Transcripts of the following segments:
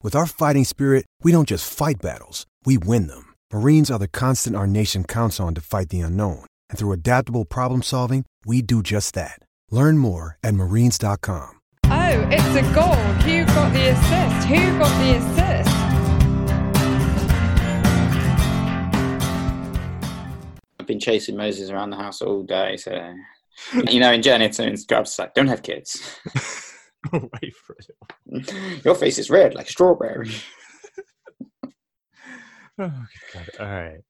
With our fighting spirit, we don't just fight battles, we win them. Marines are the constant our nation counts on to fight the unknown. And through adaptable problem solving, we do just that. Learn more at marines.com. Oh, it's a goal. Who got the assist? Who got the assist? I've been chasing Moses around the house all day, so you know, in Janet's jobs like, don't have kids. Wait for it. Your face is red like strawberry. Oh, God. All right.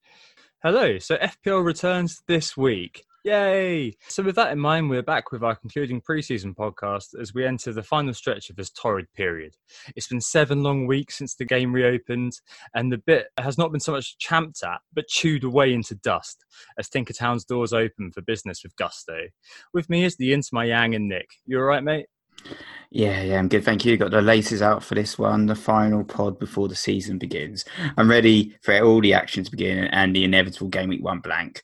Hello. So FPL returns this week. Yay! So, with that in mind, we're back with our concluding preseason podcast as we enter the final stretch of this torrid period. It's been seven long weeks since the game reopened, and the bit has not been so much champed at, but chewed away into dust as Tinkertown's doors open for business with gusto. With me is the Inter my Yang and Nick. You all right, mate? Yeah, yeah, I'm good. Thank you. Got the laces out for this one, the final pod before the season begins. I'm ready for all the action to begin and the inevitable game week one blank.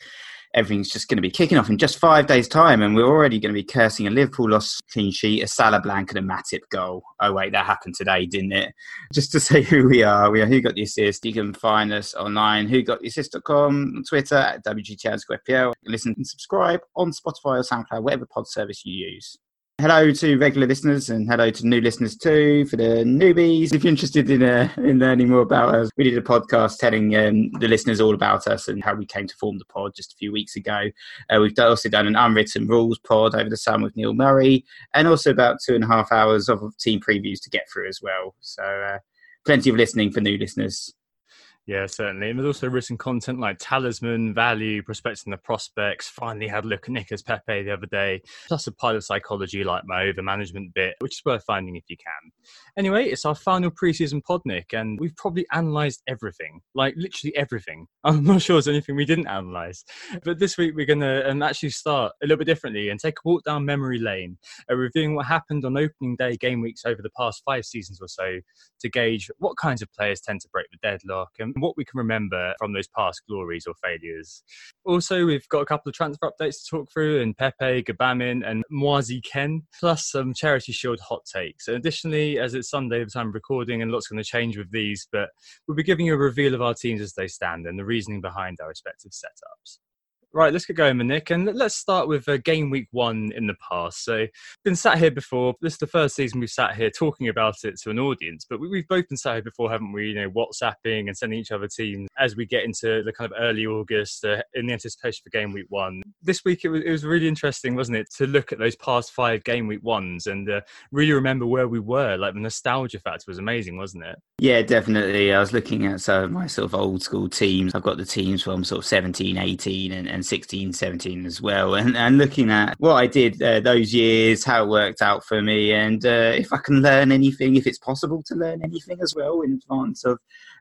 Everything's just going to be kicking off in just five days' time, and we're already going to be cursing a Liverpool loss clean sheet, a Salah blank, and a Matip goal. Oh wait, that happened today, didn't it? Just to say who we are, we are Who Got the Assist. You can find us online, Who Got the Assist.com, Twitter at WGT Listen and subscribe on Spotify or SoundCloud, whatever pod service you use. Hello to regular listeners and hello to new listeners too. For the newbies, if you're interested in uh, in learning more about us, we did a podcast telling um, the listeners all about us and how we came to form the pod just a few weeks ago. Uh, we've also done an unwritten rules pod over the summer with Neil Murray, and also about two and a half hours of team previews to get through as well. So uh, plenty of listening for new listeners. Yeah, certainly. And there's also written content like talisman, value, prospecting the prospects. Finally had a look at Nicolas Pepe the other day, plus a pile of psychology like my over management bit, which is worth finding if you can. Anyway, it's our final preseason pod, Nick, and we've probably analysed everything, like literally everything. I'm not sure there's anything we didn't analyse. But this week we're going to um, actually start a little bit differently and take a walk down memory lane, uh, reviewing what happened on opening day game weeks over the past five seasons or so to gauge what kinds of players tend to break the deadlock and what we can remember from those past glories or failures. Also, we've got a couple of transfer updates to talk through, and Pepe, Gbamin, and Moise Kean, plus some Charity Shield hot takes. And additionally, as it's Sunday, the time of recording, and lots going to change with these, but we'll be giving you a reveal of our teams as they stand and the reasoning behind our respective setups. Right, let's get going, Nick, and let's start with uh, game week one in the past. So, been sat here before. This is the first season we've sat here talking about it to an audience, but we, have both been sat here before, haven't we? You know, WhatsApping and sending each other teams as we get into the kind of early August uh, in the anticipation for game week one. This week it was, it was really interesting, wasn't it, to look at those past five game week ones and uh, really remember where we were. Like the nostalgia factor was amazing, wasn't it? Yeah, definitely. I was looking at some of my sort of old school teams. I've got the teams from sort of 17, 18, and, and 16, 17 as well. And, and looking at what I did uh, those years, how it worked out for me, and uh, if I can learn anything, if it's possible to learn anything as well in advance of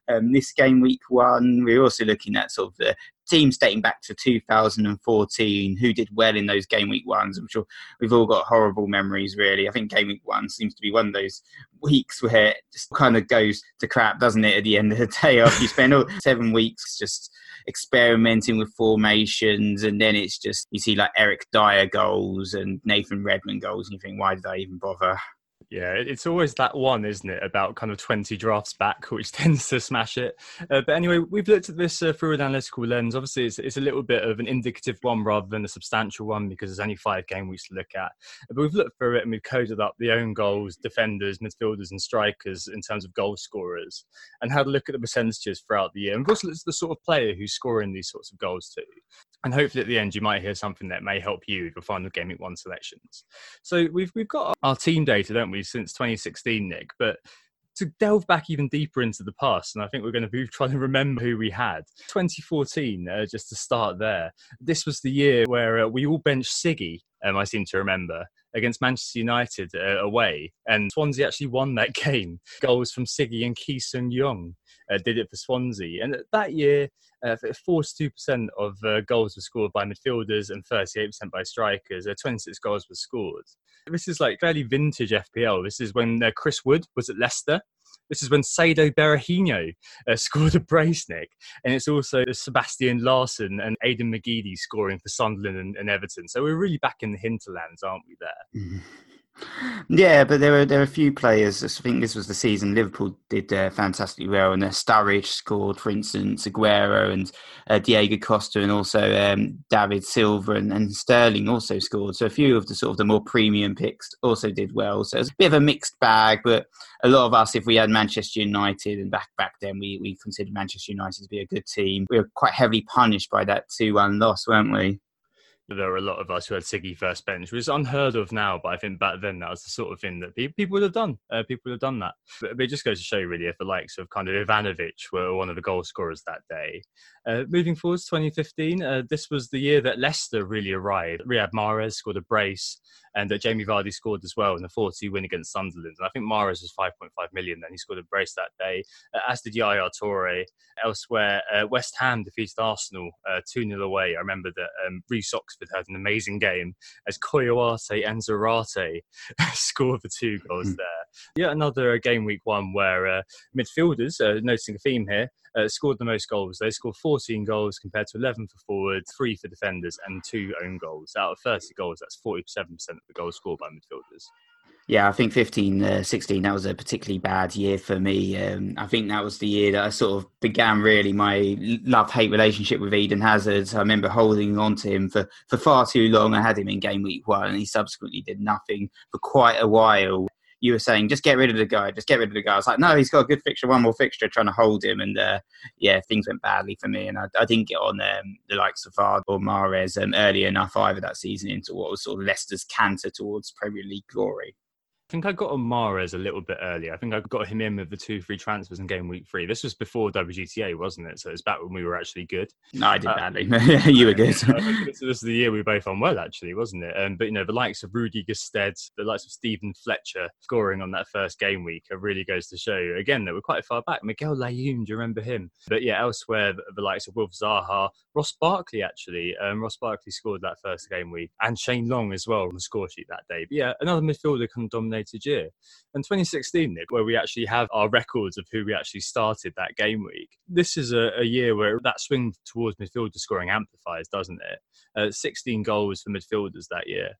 um, this game week one. We're also looking at sort of the teams dating back to 2014 who did well in those game week ones. I'm sure we've all got horrible memories, really. I think game week one seems to be one of those weeks where it just kind of goes to crap, doesn't it, at the end of the day after you spend all seven weeks just experimenting with formations and then it's just you see like Eric Dier goals and Nathan Redmond goals and you think why did I even bother Yeah, it's always that one, isn't it? About kind of 20 drafts back, which tends to smash it. Uh, but anyway, we've looked at this uh, through an analytical lens. Obviously, it's, it's, a little bit of an indicative one rather than a substantial one because there's only five game weeks to look at. But we've looked through it and we've coded up the own goals, defenders, midfielders, and strikers in terms of goal scorers and had a look at the percentages throughout the year. And we've also looked at the sort of player who's scoring these sorts of goals too. And hopefully at the end, you might hear something that may help you with your final Game 1 selections. So we've, we've got our team data, don't we? since 2016, Nick. But to delve back even deeper into the past, and I think we're going to be trying to remember who we had. 2014, uh, just to start there, this was the year where uh, we all benched Siggy, um, I seem to remember, against Manchester United uh, away. And Swansea actually won that game. Goals from Siggy and Ki Sung Young uh, did it for Swansea. And that year, uh, 42% of uh, goals were scored by midfielders and 38% by strikers. Uh, 26 goals were scored. This is like fairly vintage FPL. This is when uh, Chris Wood was at Leicester. This is when Saido Berahino uh, scored a brace, Nick. And it's also Sebastian Larsson and Aidan McGeady scoring for Sunderland and, and, Everton. So we're really back in the hinterlands, aren't we, there? Mm-hmm. Yeah, but there were there were a few players. I think this was the season Liverpool did uh, fantastically well, and uh, Sturridge scored, for instance, Aguero and uh, Diego Costa, and also um, David Silva and, and, Sterling also scored. So a few of the sort of the more premium picks also did well. So it's a bit of a mixed bag, but a lot of us, if we had Manchester United and back back then, we we considered Manchester United to be a good team. We were quite heavily punished by that two one loss, weren't we? There were a lot of us who had Siggy first bench, which is unheard of now. But I think back then that was the sort of thing that people would have done. Uh, people would have done that. But, but, it just goes to show really, if the likes of kind of Ivanovic were one of the goal scorers that day. Uh, moving forward to 2015, uh, this was the year that Leicester really arrived. Riyad Mahrez scored a brace and uh, Jamie Vardy scored as well in the 4-2 win against Sunderland. And I think Mahrez was 5.5 million then. He scored a brace that day, uh, as did Yaya Toure. Elsewhere, uh, West Ham defeated Arsenal 2-0 uh, away. I remember that um, Reece Oxford had an amazing game as Kouyate and Zarate scored the two goals mm. there. Yet another game week one where uh, midfielders, uh, noticing a theme here, uh, scored the most goals. They scored 14 goals compared to 11 for forwards, three for defenders, and two own goals. Out of 30 goals, that's 47% of the goals scored by midfielders. Yeah, I think 15, uh, 16, that was a particularly bad year for me. Um, I think that was the year that I sort of began really my love hate relationship with Eden Hazard. I remember holding on to him for, for far too long. I had him in game week one and he subsequently did nothing for quite a while you were saying just get rid of the guy, just get rid of the guy. I was like, no, he's got a good fixture, one more fixture, trying to hold him, and uh, yeah, things went badly for me, and I, I didn't get on um, the likes of Vard or Mahrez um, early enough either that season into what was sort of Leicester's canter towards Premier League glory think I got on Mahrez a little bit earlier. I think I got him in with the two free transfers in game week three. This was before WGTA, wasn't it? So it's back when we were actually good. No, I did uh, badly. you were good. so this is the year we were both on well, actually, wasn't it? Um, but you know, the likes of Rudy Gestede, the likes of Stephen Fletcher scoring on that first game week, it really goes to show again that we're quite far back. Miguel Layún, do you remember him? But yeah, elsewhere the, the likes of Wilf Zaha, Ross Barkley actually. Um, Ross Barkley scored that first game week, and Shane Long as well on the score sheet that day. But yeah, another midfielder can of year. And 2016, Nick, where we actually have our records of who we actually started that game week, this is a, a year where that swing towards midfielder scoring amplifies, doesn't it? Uh, 16 goals for midfielders that year.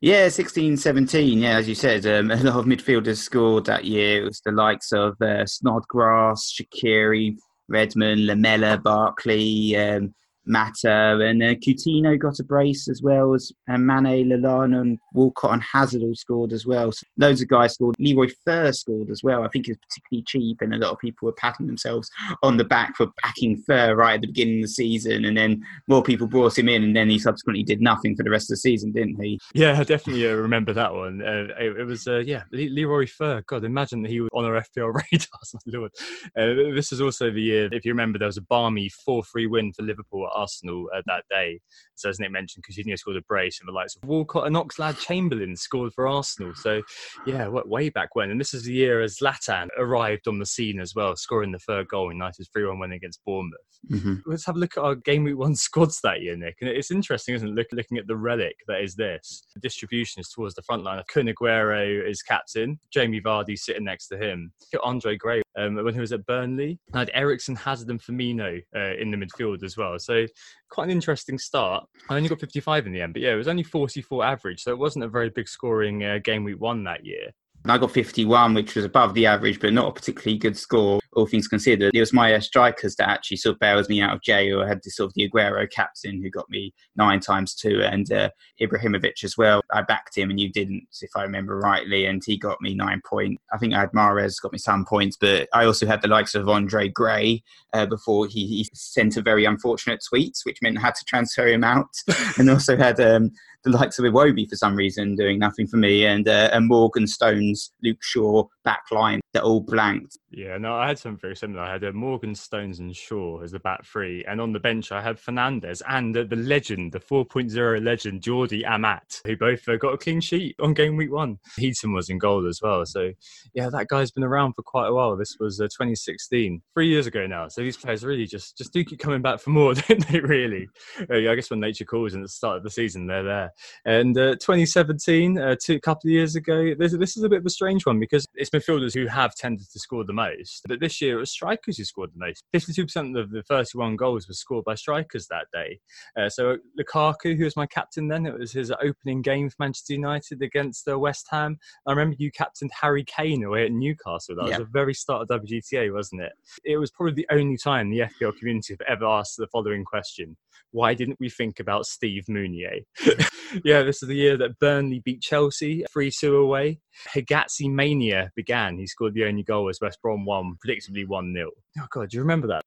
Yeah, 16 17. Yeah, as you said, um, a lot of midfielders scored that year. It was the likes of uh, Snodgrass, Shaqiri, Redmond, Lamela, Barkley, um, Mata and uh, Coutinho got a brace as well as and Mane, Lallana and Walcott and Hazard all scored as well. So loads of guys scored. Leroy Fer scored as well. I think it's particularly cheap and a lot of people were patting themselves on the back for backing Fer right at the beginning of the season and then more people brought him in and then he subsequently did nothing for the rest of the season, didn't he? Yeah, I definitely uh, remember that one. Uh, it, it, was, uh, yeah, Leroy Fer. God, imagine that he was on our FPL radars. Lord. Uh, this is also the year, if you remember, there was a balmy 4-3 win for Liverpool Arsenal uh, that day. So as Nick mentioned, Coutinho scored a brace, and the likes of Walcott and Oxlade Chamberlain scored for Arsenal. So yeah, way back when. And this is the year Zlatan arrived on the scene as well, scoring the third goal in United's 3-1 win against Bournemouth. Mm-hmm. Let's have a look at our game week one squads that year, Nick. And it's interesting, isn't it? Look, looking at the relic that is this. The distribution is towards the front line. Kun Aguero is captain. Jamie Vardy sitting next to him. Andre Gray um, when he was at Burnley. I had Eriksen, Hazard, and Firmino uh, in the midfield as well. So quite an interesting start. I only got 55 in the end, but yeah, it was only 44 average, so it wasn't a very big scoring uh, game week one that year. I got 51, which was above the average, but not a particularly good score, all things considered. It was my strikers that actually sort of bails me out of jail. I had this sort of the Aguero captain who got me nine times two, and uh, Ibrahimovic as well. I backed him, and you didn't, if I remember rightly, and he got me nine points. I think I had Mahrez got me some points, but I also had the likes of Andre Gray uh, before he, he, sent a very unfortunate tweet, which meant I had to transfer him out, and also had um, the likes of Iwobi for some reason doing nothing for me, and uh, and Morgan Stones, Luke Shaw back line they're all blanked. Yeah, no, I had something very similar. I had uh, Morgan Stones and Shaw as the back three, and on the bench I had Fernandez and uh, the legend, the 4.0 legend Jordi Amat, who both uh, got a clean sheet on game week one. Heaton was in goal as well, so yeah, that guy's been around for quite a while. This was uh, 2016, three years ago now. So these players really just just do keep coming back for more, don't they? Really? Uh, I guess when nature calls and the start of the season, they're there. And uh, 2017, two, a couple of years ago, this, this is a bit of a strange one because it's midfielders who have tended to score the most. But this year it was strikers who scored the most. 52% of the 31 goals were scored by strikers that day. Uh, so Lukaku, who was my captain then, it was his opening game for Manchester United against uh, West Ham. I remember you captained Harry Kane away at Newcastle. That yeah. was the very start of WGTA, wasn't it? It was probably the only time the FPL community have ever asked the following question why didn't we think about Steve Mounié? yeah, this is the year that Burnley beat Chelsea 3 2 away. Hegazi mania began. He scored the only goal as West Brom won, predictably 1 0. Oh, God, do you remember that?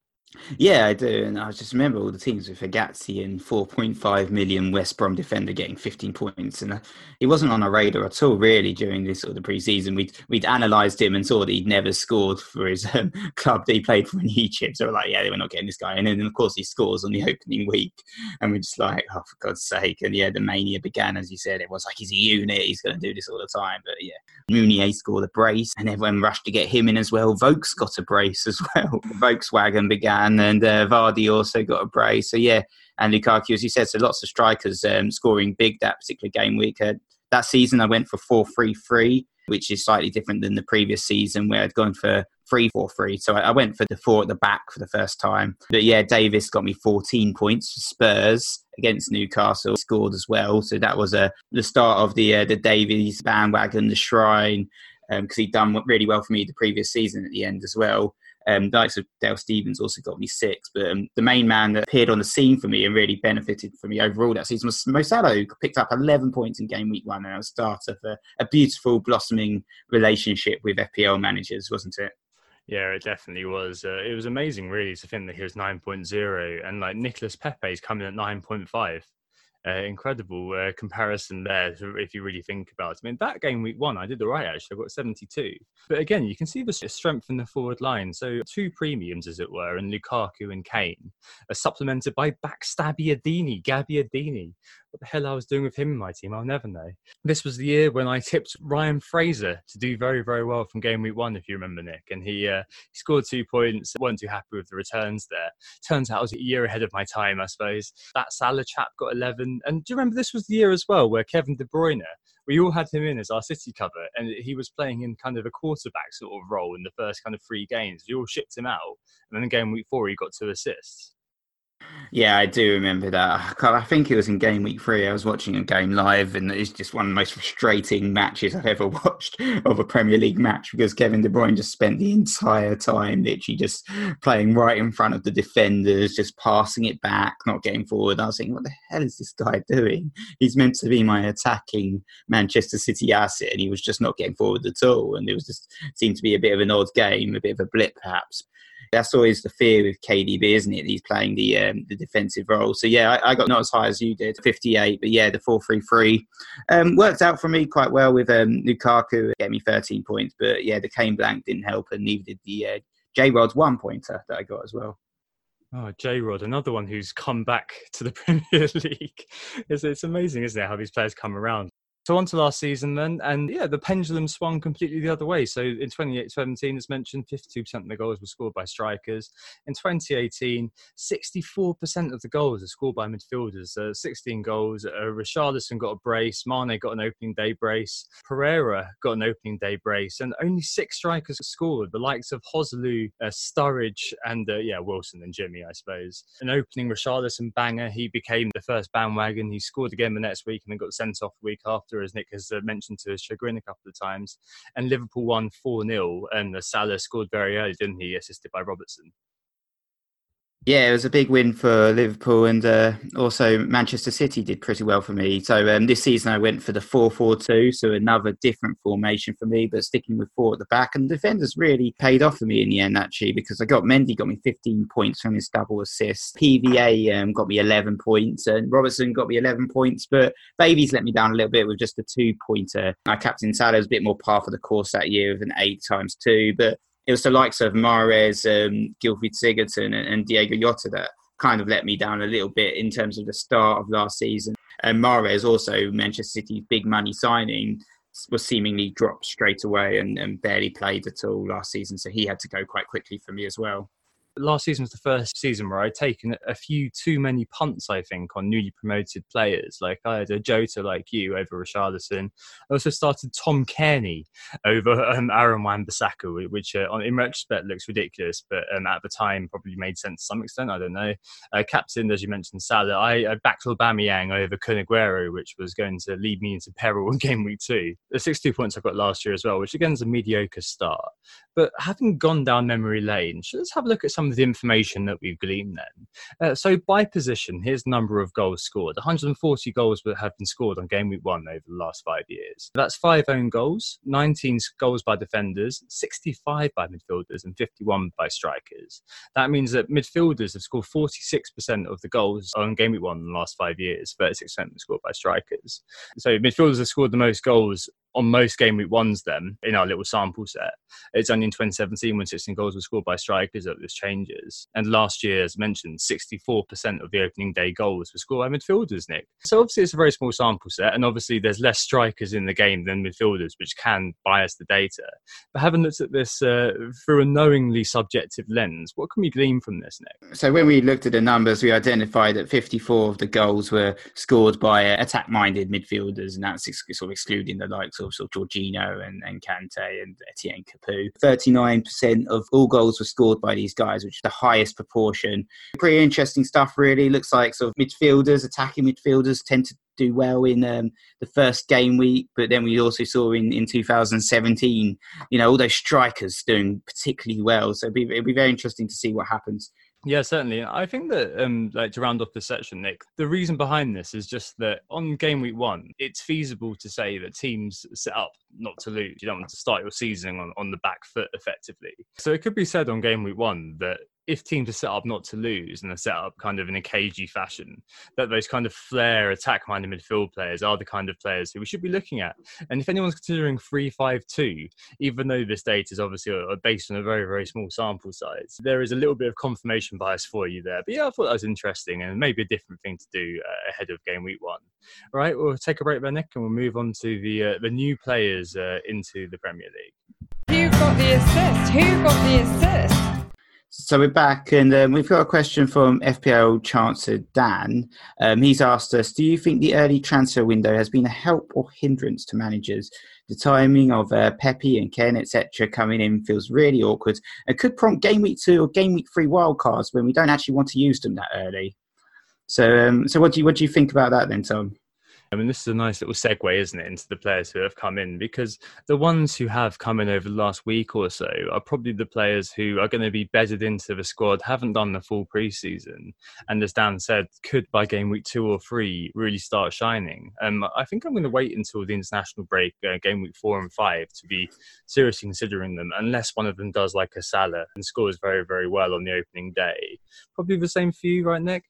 Yeah, I do. And I just remember all the teams with Hegazi and 4.5 million West Brom defender getting 15 points. And uh, he wasn't on our radar at all, really, during this sort of pre-season. We'd, we'd analysed him and saw that he'd never scored for his um, club that he played for in Egypt. So we're like, yeah, we're not getting this guy. And then, of course, he scores on the opening week. And we're just like, oh, for God's sake. And yeah, the mania began, as you said. It was like, he's a unit. He's going to do this all the time. But yeah, Mounié scored a brace and everyone rushed to get him in as well. Vokes got a brace as well. Volkswagen began and uh, Vardy also got a brace. So yeah, and Lukaku, as you said, so lots of strikers um, scoring big that particular game week. Uh, that season, I went for four three three, which is slightly different than the previous season where I'd gone for three four three. So I, I went for the four at the back for the first time. But yeah, Davies got me 14 points for Spurs against Newcastle, scored as well. So that was uh, the start of the uh, the Davies bandwagon, the shrine, because um, he'd done really well for me the previous season at the end as well. Um, the likes of Dale Stephens also got me six, but um, the main man that appeared on the scene for me and really benefited for me overall that season was Mo Salah, who picked up 11 points in game week one and a start of a, a beautiful blossoming relationship with FPL managers, wasn't it? Yeah, it definitely was. Uh, it was amazing, really, to think that he was 9.0 and like Nicholas Pepe is coming at 9.5 uh, incredible uh, comparison there if you really think about it. I mean, that game week one, I did the right actually. I got 72. But again, you can see the strength in the forward line. So two premiums, as it were, and Lukaku and Kane are supplemented by Backstabby Gabby what the hell I was doing with him in my team, I'll never know. This was the year when I tipped Ryan Fraser to do very, very well from game week one, if you remember, Nick. And he, uh, he scored two points, weren't too happy with the returns there. Turns out I was a year ahead of my time, I suppose. That Salah chap got 11. And do you remember this was the year as well where Kevin De Bruyne, we all had him in as our City cover, and he was playing in kind of a quarterback sort of role in the first kind of three games. We all shipped him out. And then in game week four, he got two assists. Yeah, I do remember that. Ah, I think it was in game week three. I was watching a game live, and it's just one of the most frustrating matches I've ever watched of a Premier League match because Kevin De Bruyne just spent the entire time literally just playing right in front of the defenders, just passing it back, not getting forward. I was thinking, what the hell is this guy doing? He's meant to be my attacking Manchester City asset, and he was just not getting forward at all. And it was just seemed to be a bit of an odd game, a bit of a blip perhaps. That's always the fear with KDB, isn't it? He's playing the um, the defensive role. So yeah, I, I, got not as high as you did, 58, but yeah, the 4-3-3 um, worked out for me quite well with um, Lukaku, gave me 13 points, but yeah, the Kane blank didn't help, and neither did the uh, J Rod's one pointer that I got as well. Oh, J Rod, another one who's come back to the Premier League. It's, it's amazing, isn't it, how these players come around? So on to last season then, and yeah, the pendulum swung completely the other way. So in 2017, as mentioned, 52% of the goals were scored by strikers. In 2018, 64% of the goals are scored by midfielders. Uh, 16 goals. Uh, Richarlison got a brace. Mane got an opening day brace. Pereira got an opening day brace, and only six strikers scored. The likes of Joselu, uh, Sturridge, and uh, yeah, Wilson and Jimmy, I suppose. An opening Richarlison banger. He became the first bandwagon. He scored again the next week and then got sent off the week after as Nick has mentioned to his chagrin a couple of times. And Liverpool won 4 0, and Salah scored very early, didn't he? Assisted by Robertson. Yeah, it was a big win for Liverpool, and uh, also Manchester City did pretty well for me. So um, this season I went for the four-four-two, so another different formation for me, but sticking with four at the back. And the defenders really paid off for me in the end, actually, because I got Mendy got me 15 points from his double assist. PVA um, got me 11 points, and Robertson got me 11 points. But Babies let me down a little bit with just a two-pointer. My captain Salah was a bit more par for the course that year with an eight times two, but it was the likes of Mahrez, um, Gylfi Sigurdsson, and, and, Diego Jota that kind of let me down a little bit in terms of the start of last season. And Mahrez, also Manchester City's big money signing, was seemingly dropped straight away and, and barely played at all last season. So he had to go quite quickly for me as well last season was the first season where I'd taken a few too many punts, I think, on newly promoted players. Like I had a Jota like you over Richarlison. I also started Tom Cairney over um, Aaron Wan-Bissaka, which uh, in retrospect looks ridiculous, but um, at the time probably made sense to some extent. I don't know. Uh, captain, as you mentioned, Salah. I, I backed Aubameyang over Kun which was going to lead me into peril in game week two. The 62 points I got last year as well, which again is a mediocre start. But having gone down memory lane, let's have a look at some of the information that we've gleaned then. Uh, so by position, here's the number of goals scored. 140 goals have been scored on game week one over the last five years. That's five own goals, 19 goals by defenders, 65 by midfielders, and 51 by strikers. That means that midfielders have scored 46% of the goals on game week one in the last five years, 36% scored by strikers. So midfielders have scored the most goals on most game week ones then in our little sample set. It's only in 2017 when 16 goals were scored by strikers that this And last year, as mentioned, 64% of the opening day goals were scored by midfielders, Nick. So obviously it's a very small sample set, and obviously there's less strikers in the game than midfielders, which can bias the data. But having looked at this uh, through a knowingly subjective lens, what can we glean from this, Nick? So when we looked at the numbers, we identified that 54 of the goals were scored by attack-minded midfielders, and that's sort of excluding the likes of, sort of and, and Kante and Etienne Capoue. 39% of all goals were scored by these guys, which is the highest proportion. Pretty interesting stuff, really. Looks like sort of midfielders, attacking midfielders tend to do well in um, the first game week, but then we also saw in, in 2017, you know, all those strikers doing particularly well. So it'd be, it'd be very interesting to see what happens yeah, certainly. I think that, um, like to round off the section, Nick, the reason behind this is just that on game week one, it's feasible to say that teams set up not to lose. You don't want to start your season on, on the back foot effectively. So it could be said on game week one that if teams are set up not to lose and are set up kind of in a cagey fashion, that those kind of flair, attack minded midfield players are the kind of players who we should be looking at. And if anyone's considering 3 5 2, even though this data is obviously based on a very, very small sample size, there is a little bit of confirmation bias for you there. But yeah, I thought that was interesting and maybe a different thing to do uh, ahead of game week one. All right, we'll take a break there, Nick, and we'll move on to the, uh, the new players uh, into the Premier League. Who got the assist? Who got the assist? So we're back, and um, we've got a question from FPL Chancellor Dan. Um, he's asked us: Do you think the early transfer window has been a help or hindrance to managers? The timing of uh, Pepe and Kean, etc., coming in feels really awkward, and could prompt game week two or game week three wildcards when we don't actually want to use them that early. So, um, so what do you what do you think about that then, Tom? I mean, this is a nice little segue, isn't it, into the players who have come in because the ones who have come in over the last week or so are probably the players who are going to be bedded into the squad, haven't done the full preseason, and as Dan said, could by game week two or three really start shining. Um, I think I'm going to wait until the international break, uh, game week four and five, to be seriously considering them, unless one of them does like a Salah and scores very, very well on the opening day. Probably the same for you, right, Nick?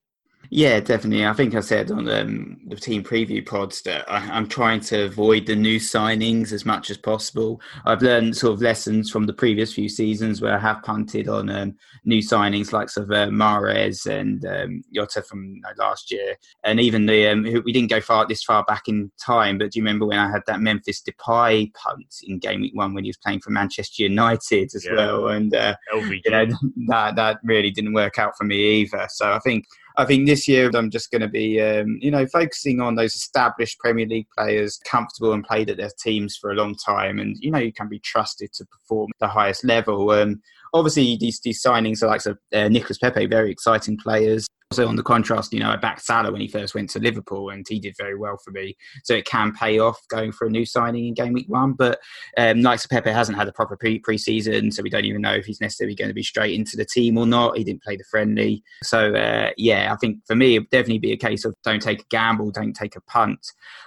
Yeah, definitely. I think I said on um, the team preview pods that I, am trying to avoid the new signings as much as possible. I've learned sort of lessons from the previous few seasons where I have punted on um, new signings like sort of uh, Mahrez and um, Jota from you know, last year, and even the um, we didn't go far this far back in time. But do you remember when I had that Memphis Depay punt in game week one when he was playing for Manchester United as yeah. well? And uh, you know that that really didn't work out for me either. So I think I think this year I'm just going to be, um, you know, focusing on those established Premier League players, comfortable and played at their teams for a long time, and you know, you can be trusted to perform at the highest level. Um, obviously, these these signings are like uh, Nicolas Pepe, very exciting players. Also, on the contrast, you know, I backed Salah when he first went to Liverpool, and he did very well for me. So it can pay off going for a new signing in game week one. But um, Nikes Pepe hasn't had a proper pre season, so we don't even know if he's necessarily going to be straight into the team or not. He didn't play the friendly. So, uh, yeah, I think for me, it'd definitely be a case of don't take a gamble, don't take a punt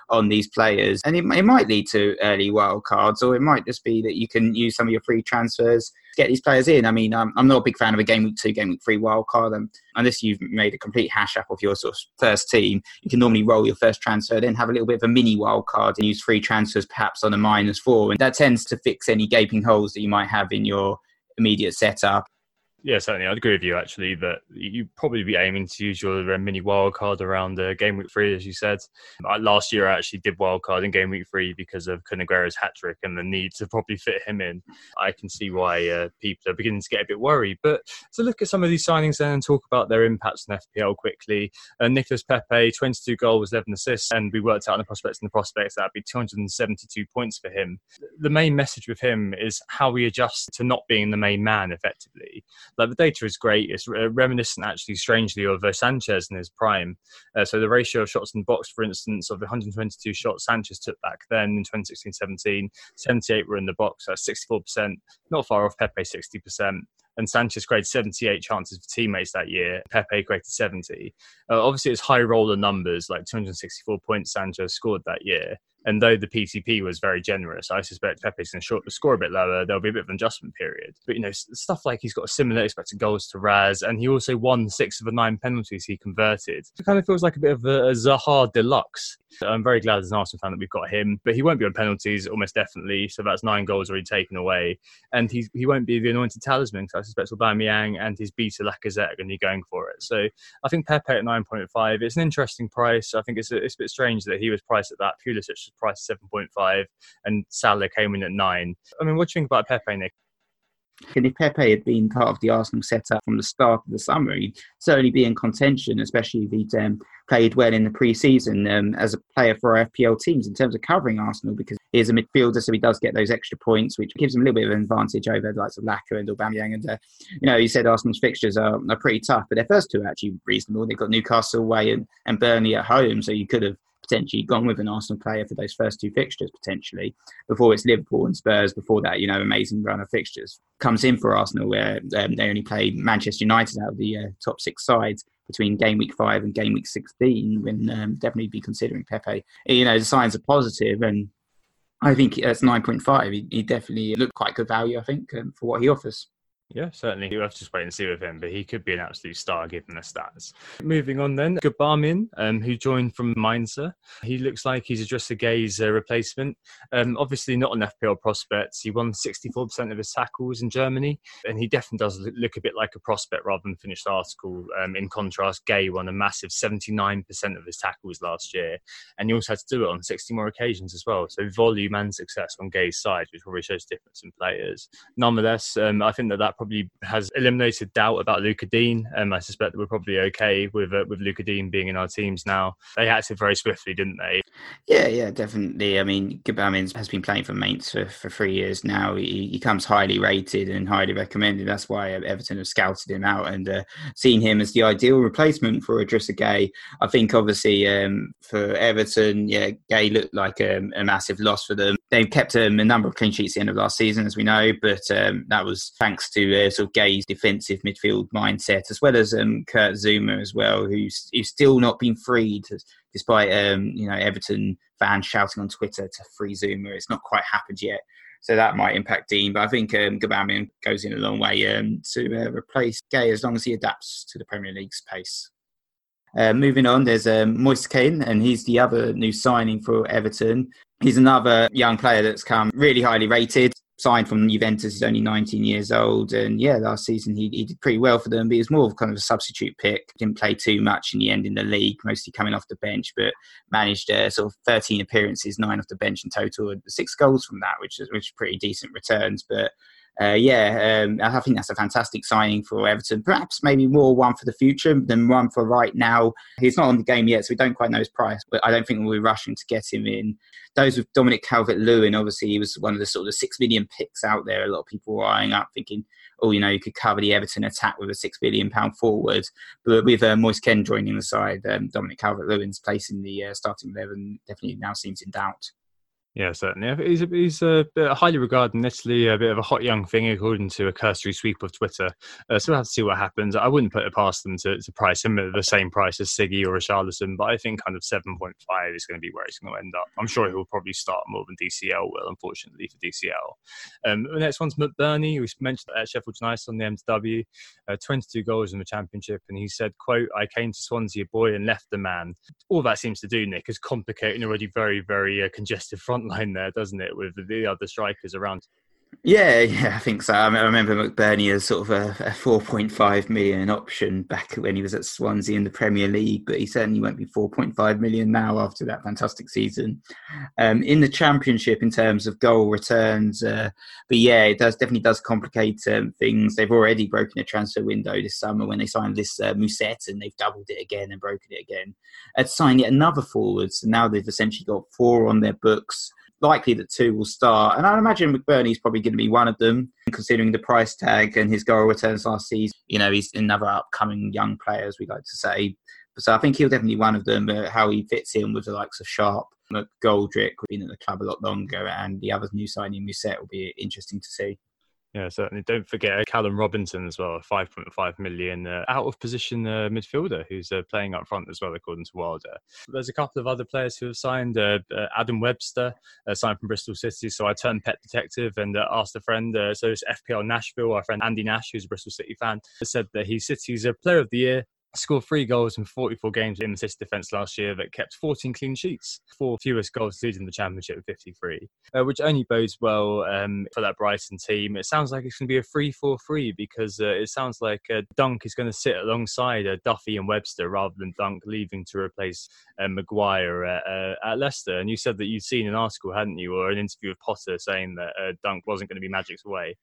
on these players. And it, it might lead to early wild cards, or it might just be that you can use some of your free transfers get these players in. I mean, um, I'm not a big fan of a game week two, game week three wild card. And unless you've made a complete hash up of your sort of first team, you can normally roll your first transfer, then have a little bit of a mini wild card and use free transfers perhaps on a minus four. And that tends to fix any gaping holes that you might have in your immediate setup. Yeah, certainly. I'd agree with you actually that you'd probably be aiming to use your uh, mini wildcard around uh, game week three, as you said. Last year, I actually did wildcard in game week three because of Kun hat trick and the need to probably fit him in. I can see why uh, people are beginning to get a bit worried. But to look at some of these signings then and talk about their impacts on FPL quickly. Uh, Nicolas Pepe, 22 goals, 11 assists, and we worked out on the prospects and the prospects that'd be 272 points for him. The main message with him is how we adjust to not being the main man effectively like the data is great. It's reminiscent, actually, strangely, of uh, Sanchez in his prime. Uh, so the ratio of shots in the box, for instance, of 122 shots Sanchez took back then in 2016-17, 78 were in the box. That's 64%, not far off Pepe 60% and Sanchez created 78 chances for teammates that year. Pepe created 70. Uh, obviously, it's high roller numbers, like 264 points Sanchez scored that year. And though the PTP was very generous, I suspect Pepe's going to score a bit lower. There'll be a bit of an adjustment period. But, you know, stuff like he's got a similar expected goals to Raz, and he also won six of the nine penalties he converted. It kind of feels like a bit of a, a Zaha deluxe. I'm very glad as an Arsenal fan that we've got him, but he won't be on penalties almost definitely. So that's nine goals already taken away, and he he won't be the anointed talisman. So I suspect Aubameyang and his beta Lacazette are going to be going for it. So I think Pepe at 9.5. It's an interesting price. I think it's a, it's a bit strange that he was priced at that. Pulisic was priced 7.5, and Salah came in at nine. I mean, what do you think about Pepe, Nick? And if Pepe had been part of the Arsenal setup from the start of the summer, he'd certainly be in contention, especially if he'd um, played well in the pre-season um, as a player for our FPL teams in terms of covering Arsenal because he's a midfielder, so he does get those extra points, which gives him a little bit of an advantage over the likes of Laka and Aubameyang. And uh, you know, you said Arsenal's fixtures are, are pretty tough, but their first two are actually reasonable. They've got Newcastle away and, and Burnley at home, so you could have potentially gone with an Arsenal player for those first two fixtures potentially. Before it's Liverpool and Spurs. Before that, you know, amazing run of fixtures comes in for Arsenal where um, they only play Manchester United out of the uh, top six sides between game week five and game week 16 when um, definitely be considering Pepe. You know, the signs are positive and I think that's 9.5. He, he definitely looked quite good value, I think, um, for what he offers. Yeah, certainly. We'll have to just wait and see with him, but he could be an absolute star given the stats. Moving on then, Gbamin, um, who joined from Mainz. He looks like he's Idrissa Gueye's uh, replacement. Um, obviously not an FPL prospect. He won 64% of his tackles in Germany, and he definitely does look a bit like a prospect rather than finished article. Um, in contrast, Gueye won a massive 79% of his tackles last year, and he also had to do it on 60 more occasions as well. So volume and success on Gueye's side, which probably shows difference in players. Nonetheless, um, I think that that probably has eliminated doubt about Lucas Digne. Um, I suspect that we're probably okay with uh, with Lucas Digne being in our teams now. They acted very swiftly, didn't they? Yeah, yeah, definitely. I mean, Gbamin has been playing for Mainz for, for three years now. He, he, comes highly rated and highly recommended. That's why Everton have scouted him out and uh, seen him as the ideal replacement for Idrissa Gueye. I think, obviously, um, for Everton, yeah, Gueye looked like a, a massive loss for them. They've kept um, a number of clean sheets at the end of last season, as we know, but um, that was thanks to sort of Gueye's defensive midfield mindset, as well as um, Kurt Zouma as well, who's, who's still not been freed, despite um, you know Everton fans shouting on Twitter to free Zouma. It's not quite happened yet, so that might impact Digne. But I think um, Gbamin goes in a long way um, to uh, replace Gueye as long as he adapts to the Premier League's pace. Uh, moving on, there's um, Moise Kean, and he's the other new signing for Everton. He's another young player that's come really highly rated signed from Juventus. He's only 19 years old, and yeah, last season he, he did pretty well for them. But he was more of kind of a substitute pick. Didn't play too much in the end in the league, mostly coming off the bench, but managed uh, sort of 13 appearances, nine off the bench in total, and six goals from that, which is which is pretty decent returns. But uh, yeah, um, I think that's a fantastic signing for Everton. Perhaps maybe more one for the future than one for right now. He's not on the game yet, so we don't quite know his price, but I don't think we'll be rushing to get him in. Those with Dominic Calvert Lewin, obviously, he was one of the sort of six million picks out there. A lot of people were eyeing up, thinking, oh, you know, you could cover the Everton attack with a six billion pound forward. But with uh, Moise Kean joining the side, um, Dominic Calvert Lewin's place in the uh, starting eleven definitely now seems in doubt. Yeah, certainly. He's a, he's a highly regarded in Italy, a bit of a hot young thing, according to a cursory sweep of Twitter. Uh, so we'll have to see what happens. I wouldn't put it past them to, to price him at the same price as Siggy or Richarlison, but I think kind of 7.5 is going to be where he's going to end up. I'm sure he'll probably start more than DCL will, unfortunately, for DCL. Um, the next one's McBurnie, who mentioned that at Sheffield United on the MW, uh, 22 goals in the Championship, and he said, quote, I came to Swansea boy and left the man. All that seems to do, Nick, is complicate an already very, very uh, congested front line there, doesn't it, with the other strikers around? Yeah, yeah, I think so. I, remember McBurnie as sort of a, a 4.5 million option back when he was at Swansea in the Premier League, but he certainly won't be 4.5 million now after that fantastic season. Um, in the Championship, in terms of goal returns, uh, but yeah, it does definitely does complicate um, things. They've already broken a transfer window this summer when they signed this uh, Mousset, and they've doubled it again and broken it again. At signed yet another forward, so now they've essentially got four on their books likely that two will start. And I imagine McBurnie's probably going to be one of them, considering the price tag and his goal returns last season. You know, he's another upcoming young player, as we like to say. So I think he'll definitely be one of them. But how he fits in with the likes of Sharp, McGoldrick, who've been at the club a lot longer, and the other new signing, Mousset, will be interesting to see. Yeah, certainly. Don't forget Callum Robinson as well, 5.5 million uh, out of position uh, midfielder who's uh, playing up front as well, according to Wilder. There's a couple of other players who have signed. Uh, uh, Adam Webster uh, signed from Bristol City, so I turned pet detective and asked a friend. so it's FPL Nashville, our friend Andy Nash, who's a Bristol City fan, said that he's City's a player of the year scored three goals in 44 games in the City defence last year that kept 14 clean sheets, four fewest goals leading the Championship with 53, uh, which only bodes well um, for that Brighton team. It sounds like it's going to be a 3 4 3 because uh, it sounds like uh, Dunk is going to sit alongside uh, Duffy and Webster rather than Dunk leaving to replace uh, Maguire at, uh, at, Leicester. And you said that you'd seen an article, hadn't you, or an interview with Potter saying that Dunk wasn't going to be Magic's way.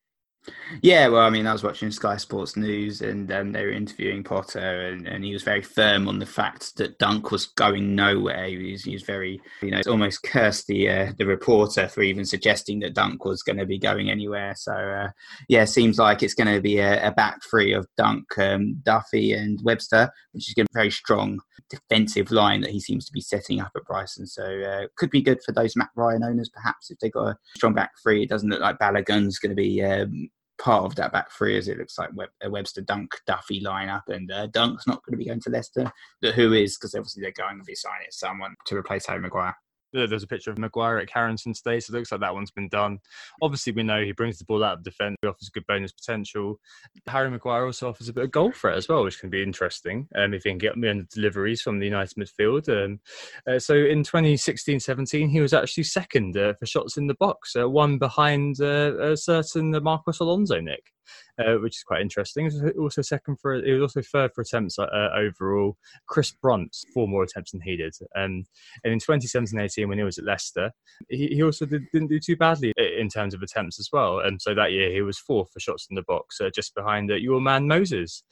Yeah, well, I mean, I was watching Sky Sports News and um, they were interviewing Potter, and, and, he was very firm on the fact that Dunk was going nowhere. He was, he was very, you know, almost cursed the uh, the reporter for even suggesting that Dunk was going to be going anywhere. So, uh, yeah, seems like it's going to be a, a, back three of Dunk, um, Duffy, and Webster, which is going to be a very strong defensive line that he seems to be setting up at Brighton. So, uh, could be good for those Matt Ryan owners, perhaps, if they've got a strong back three. It doesn't look like Balogun's going to be. Um, part of that back three as it looks like Web, a Webster Dunk Duffy lineup and uh, Dunk's not going to be going to Leicester. But who is? Because obviously they're going to be signing someone to replace Harry Maguire there's a picture of Maguire at Carrington today, so it looks like that one's been done. Obviously, we know he brings the ball out of defence, he offers good bonus potential. Harry Maguire also offers a bit of goal threat as well, which can be interesting um, if he can get me on the deliveries from the United midfield. Um, uh, so in 2016 17, he was actually second uh, for shots in the box, uh, one behind uh, a certain Marcos Alonso, Nick uh, which is quite interesting. Also second for it was also third for attempts uh, overall. Chris Brunt four more attempts than he did. Um, and in 2017-18 when he was at Leicester, he, he also did, not do too badly in terms of attempts as well. And so that year he was fourth for shots in the box, uh, just behind uh, your man Moses.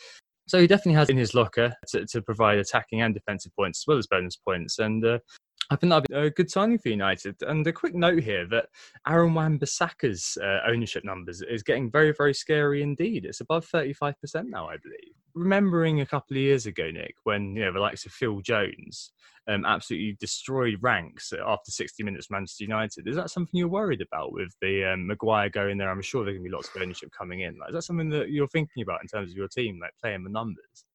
So he definitely has in his locker to, to, provide attacking and defensive points as well as bonus points. And uh, I think that'd be a good signing for United. And a quick note here that Aaron Wan-Bissaka's uh, ownership numbers is getting very, very scary indeed. It's above 35% now, I believe. Remembering a couple of years ago, Nick, when you know the likes of Phil Jones um, absolutely destroyed ranks after 60 minutes Manchester United. Is that something you're worried about with the um, Maguire going there? I'm sure there can be lots of ownership coming in. Like, is that something that you're thinking about in terms of your team, like playing the numbers?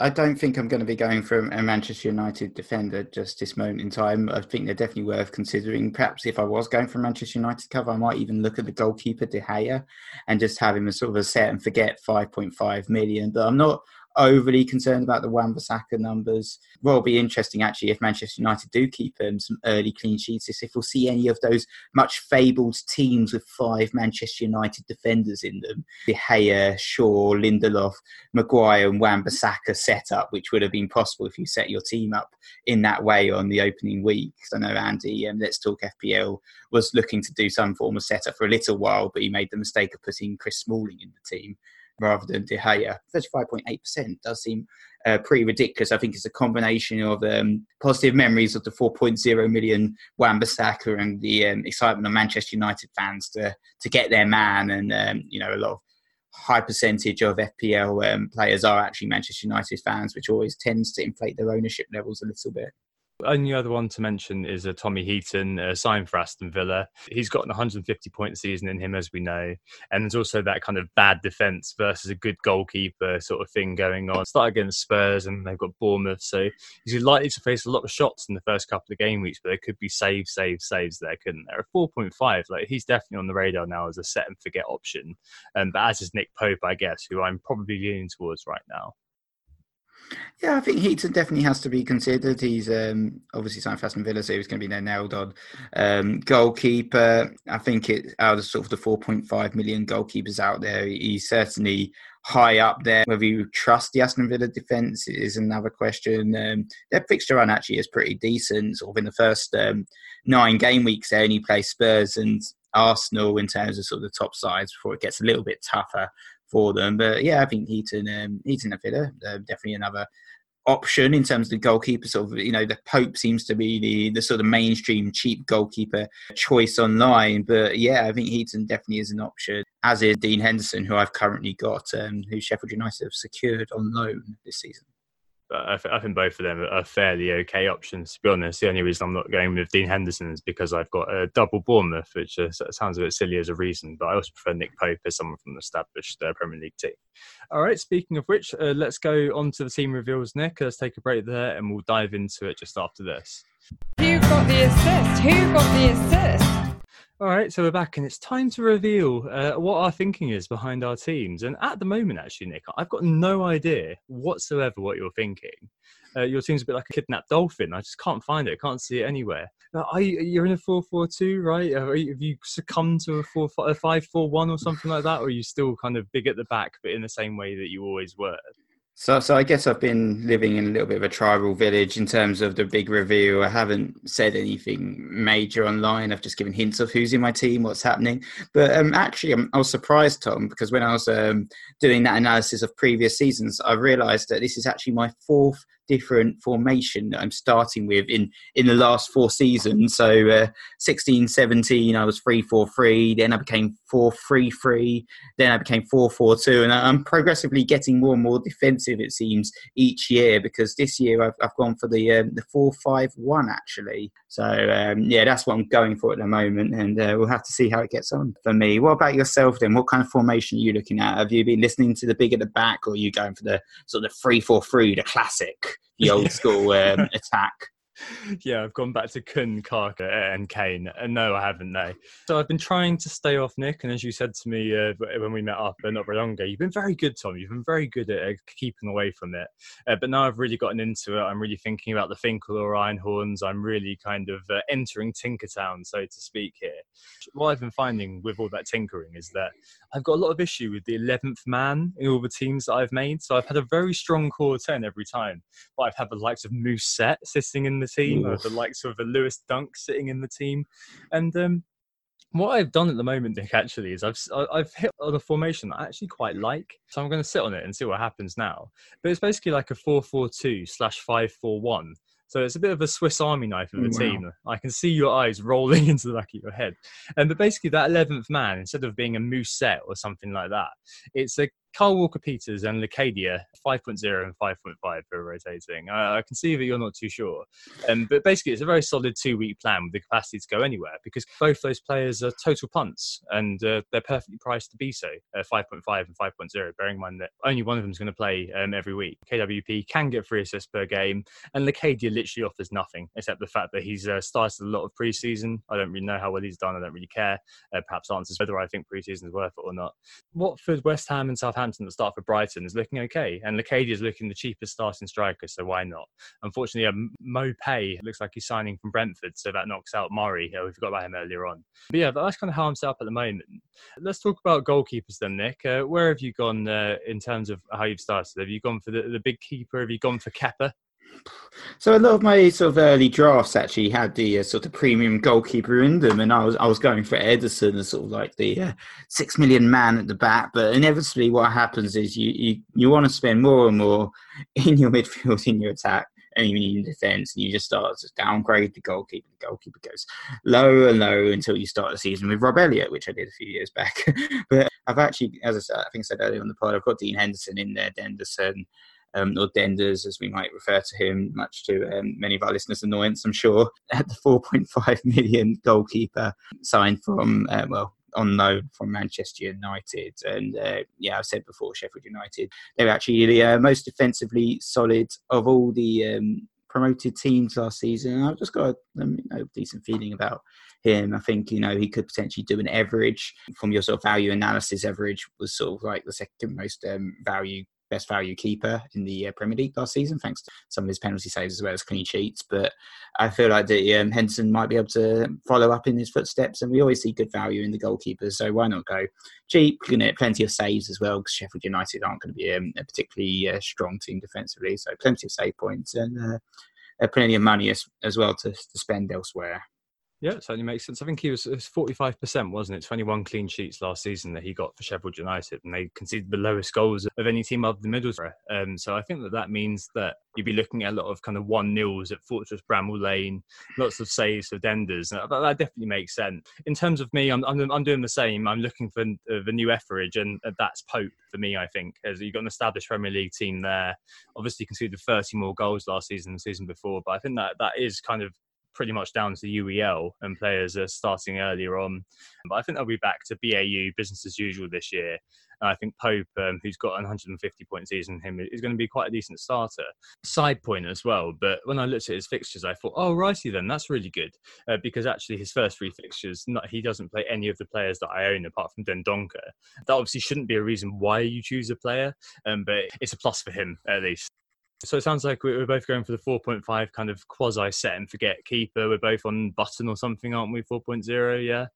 I don't think I'm going to be going for a Manchester United defender just this moment in time. I think they're definitely worth considering. Perhaps if I was going for Manchester United cover, I might even look at the goalkeeper De Gea and just have him as sort of a set and forget 5.5 million. But I'm not. Overly concerned about the Wan-Bissaka numbers. Well, it'll be interesting actually if Manchester United do keep um, some early clean sheets, if we'll see any of those much fabled teams with five Manchester United defenders in them. De Gea, Shaw, Lindelof, Maguire and Wan-Bissaka setup, which would have been possible if you set your team up in that way on the opening week. I know Andy, um, Let's Talk FPL, was looking to do some form of setup for a little while, but he made the mistake of putting Chris Smalling in the team rather than De Gea. 35.8% does seem uh, pretty ridiculous. I think it's a combination of um, positive memories of the 4.0 million Wan-Bissaka and the um, excitement of Manchester United fans to to get their man, and um, you know a lot of high percentage of FPL um, players are actually Manchester United fans, which always tends to inflate their ownership levels a little bit. Only other one to mention is uh, Tommy Heaton, uh, signed for Aston Villa. He's got an 150 point season in him, as we know. And there's also that kind of bad defence versus a good goalkeeper sort of thing going on. Start against Spurs and they've got Bournemouth. So he's likely to face a lot of shots in the first couple of game weeks, but there could be save, save, saves there, couldn't there? A 4.5, like he's definitely on the radar now as a set and forget option. Um, but as is Nick Pope, I guess, who I'm probably leaning towards right now. Yeah, I think Heaton definitely has to be considered. He's um, obviously signed for Aston Villa, so he's going to be there nailed on. Um, goalkeeper, I think it out of sort of the 4.5 million goalkeepers out there, he's certainly high up there. Whether you trust the Aston Villa defence is another question. Um, their fixture run actually is pretty decent. Sort of in the first um, nine game weeks, they only play Spurs and Arsenal in terms of sort of the top sides before it gets a little bit tougher for them. But yeah, I think Heaton, um, Heaton and uh, definitely another option in terms of the goalkeeper. Sort of, you know, the Pope seems to be the the sort of mainstream cheap goalkeeper choice online. But yeah, I think Heaton definitely is an option. As is Dean Henderson, who I've currently got, um, who Sheffield United have secured on loan this season. I, th- I, think both of them are fairly okay options. To be honest, the only reason I'm not going with Dean Henderson is because I've got a double Bournemouth, which uh, sounds a bit silly as a reason, but I also prefer Nick Pope as someone from the established uh, Premier League team. All right, speaking of which, uh, let's go on to the team reveals, Nick. Let's take a break there and we'll dive into it just after this. Who got the assist? Who got the assist? All right, so we're back, and it's time to reveal uh, what our thinking is behind our teams. And at the moment, actually, Nick, I've got no idea whatsoever what you're thinking. Uh, your team's a bit like a kidnapped dolphin. I just can't find it. Can't see it anywhere. Now, are you, you're in a four-four-two, right? Have you succumbed to a four a or something like that, or are you still kind of big at the back, but in the same way that you always were? So, so I guess I've been living in a little bit of a tribal village in terms of the big reveal. I haven't said anything major online. I've just given hints of who's in my team, what's happening. But um, actually, I'm, i was surprised, Tom, because when I was um, doing that analysis of previous seasons, I realised that this is actually my fourth different formation that I'm starting with in in the last four seasons. So uh, 16, 17, I was 3 4 3. Then I became 4 3 3. Then I became 4 4 2. And I'm progressively getting more and more defensive, it seems, each year because this year I've, I've gone for the um, the 4 5 1 actually. So um, yeah, that's what I'm going for at the moment. And uh, we'll have to see how it gets on for me. What about yourself then? What kind of formation are you looking at? Have you been listening to the big at the back or are you going for the sort of 3 4 3, the classic? The old school um, attack yeah, I've gone back to Kun, Kaka, and Kane. And no, I haven't, no. So I've been trying to stay off Nick. And as you said to me uh, when we met up uh, not very long ago, you've been very good, Tom. You've been very good at uh, keeping away from it. Uh, but now I've really gotten into it. I'm really thinking about the Finkel or Einhorns. I'm really kind of uh, entering Tinkertown, so to speak, here. What I've been finding with all that tinkering is that I've got a lot of issue with the 11th man in all the teams that I've made. So I've had a very strong core 10 every time. But I've had the likes of Mousset sitting in the team, or the likes of a Lewis Dunk sitting in the team, and um, what I've done at the moment, Nick, actually, is I've I've hit on a formation that I actually quite like. So I'm going to sit on it and see what happens now. But it's basically like a four-four-two slash five-four-one. So it's a bit of a Swiss Army knife of a wow. team. I can see your eyes rolling into the back of your head. And but basically that eleventh man, instead of being a Mousset or something like that, it's a Kyle Walker Peters and Locadia 5.0 and 5.5 for rotating. Uh, I can see that you're not too sure. Um, but basically, it's a very solid two week plan with the capacity to go anywhere because both those players are total punts and uh, they're perfectly priced to be so uh, 5.5 and 5.0, bearing in mind that only one of them is going to play um, every week. KWP can get three assists per game, and Locadia literally offers nothing except the fact that he's uh, started a lot of preseason. I don't really know how well he's done, I don't really care. Uh, perhaps answers whether I think preseason is worth it or not. Watford, West Ham, and Southampton Southampton that start for Brighton is looking okay, and Locadia is looking the cheapest starting striker, so why not? Unfortunately, um, Mo Pay looks like he's signing from Brentford, so that knocks out Murray. We forgot about him earlier on. But yeah, that's kind of how I'm set up at the moment. Let's talk about goalkeepers then, Nick. Uh, where have you gone uh, in terms of how you've started? Have you gone for the, the big keeper? Have you gone for Kepa? So a lot of my sort of early drafts actually had the uh, sort of premium goalkeeper in them, and I was I was going for Ederson as sort of like the uh, six million man at the back. But inevitably, what happens is you you, you want to spend more and more in your midfield, in your attack, and even in defence, and you just start to downgrade the goalkeeper. The goalkeeper goes lower and lower until you start the season with Rob Elliott, which I did a few years back. but I've actually, as I said, I think I said earlier on the pod, I've got Dean Henderson in there, Denderson um, or Denders, as we might refer to him, much to um, many of our listeners' annoyance, I'm sure, at the 4.5 million goalkeeper signed from, uh, well, on loan from Manchester United. And uh, yeah, I've said before, Sheffield United, they're actually the uh, most defensively solid of all the um, promoted teams last season. I've just got a you know, decent feeling about him. I think you know he could potentially do an Etheridge from your sort of value analysis. Etheridge was sort of like the second most um, value best value keeper in the uh, Premier League last season, thanks to some of his penalty saves as well as clean sheets. But I feel like that um, Henderson might be able to follow up in his footsteps, and we always see good value in the goalkeepers. So why not go cheap? You know, plenty of saves as well because Sheffield United aren't going to be um, a particularly uh, strong team defensively, so plenty of save points and uh, plenty of money as, as well to, to spend elsewhere. Yeah, it certainly makes sense. I think he was forty-five percent, wasn't it? Twenty-one clean sheets last season that he got for Sheffield United, and they conceded the lowest goals of any team other than Middlesbrough. Um, so I think that that means that you'd be looking at a lot of kind of one nils at Fortress Bramall Lane, lots of saves for Denders. That, that definitely makes sense. In terms of me, I'm, I'm, I'm doing the same. I'm looking for uh, the new Etheridge, and that's Pope for me. I think as you've got an established Premier League team there. Obviously, conceded 30 more goals last season than the season before, but I think that that is kind of pretty much down to UEL and players are starting earlier on. But I think they'll be back to BAU, business as usual this year. And I think Pope, um, who's got 150 point season, him is going to be quite a decent starter. Side point as well. But when I looked at his fixtures, I thought, oh, righty then, that's really good. Uh, because actually, his first three fixtures, not, he doesn't play any of the players that I own apart from Dendoncker. That obviously shouldn't be a reason why you choose a player, um, but it's a plus for him at least. So it sounds like we're both going for the 4.5 kind of quasi set and forget keeper. We're both on Button or something, aren't we? 4.0, yeah.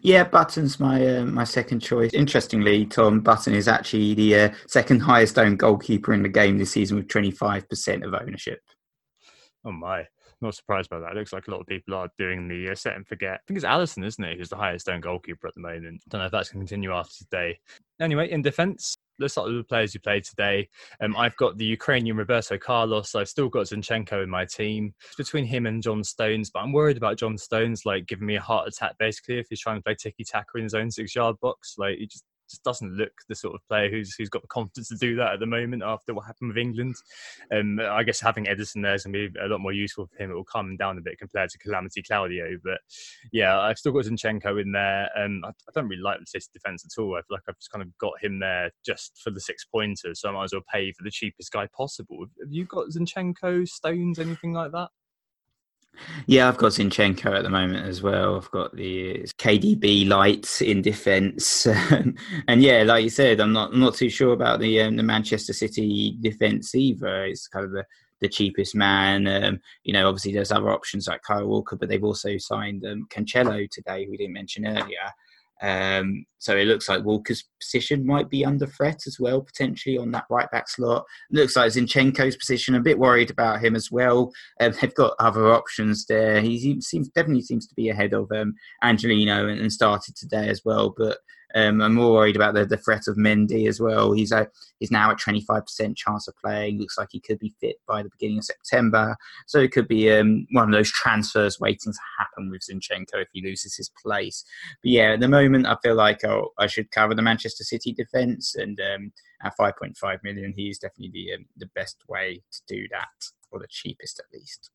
Yeah, Button's my uh, my second choice. Interestingly, Tom Button is actually the uh, second highest owned goalkeeper in the game this season with 25% of ownership. Oh my, not surprised by that. It looks like a lot of people are doing the uh, set and forget. I think it's Alisson, isn't it, who's the highest owned goalkeeper at the moment. Don't know if that's going to continue after today. Anyway, in defence, start with the players who played today. Um, I've got the Ukrainian Roberto Carlos. I've still got Zinchenko in my team. It's between him and John Stones, but I'm worried about John Stones, like giving me a heart attack basically if he's trying to play tiki taka in his own six yard box. Like he just just doesn't look the sort of player who's who's got the confidence to do that at the moment after what happened with England. Um, I guess having Ederson there is going to be a lot more useful for him. It will calm down a bit compared to Calamity Claudio. But yeah, I've still got Zinchenko in there. Um, I, I, don't really like the City defence at all. I feel like I've just kind of got him there just for the six pointers, so I might as well pay for the cheapest guy possible. Have you got Zinchenko, Stones, anything like that? Yeah, I've got Zinchenko at the moment as well. I've got the KDB lights in defence, and yeah, like you said, I'm not I'm not too sure about the um, the Manchester City defence either. It's kind of the the cheapest man. Um, you know, obviously there's other options like Kyle Walker, but they've also signed um, Cancelo today, we didn't mention earlier. Um, so it looks like Walker's position might be under threat as well, potentially on that right back slot. It looks like Zinchenko's position. a bit worried about him as well. Um, they've got other options there. He seems definitely seems to be ahead of um, Angelino and, and started today as well. But um, I'm more worried about the, the threat of Mendy as well. He's a, he's now at 25% chance of playing. Looks like he could be fit by the beginning of September. So it could be um, one of those transfers waiting to happen with Zinchenko if he loses his place. But yeah, at the moment, I feel like oh, I should cover the Manchester City defence. And um, at 5.5 million, he's definitely the, um, the best way to do that, or the cheapest at least.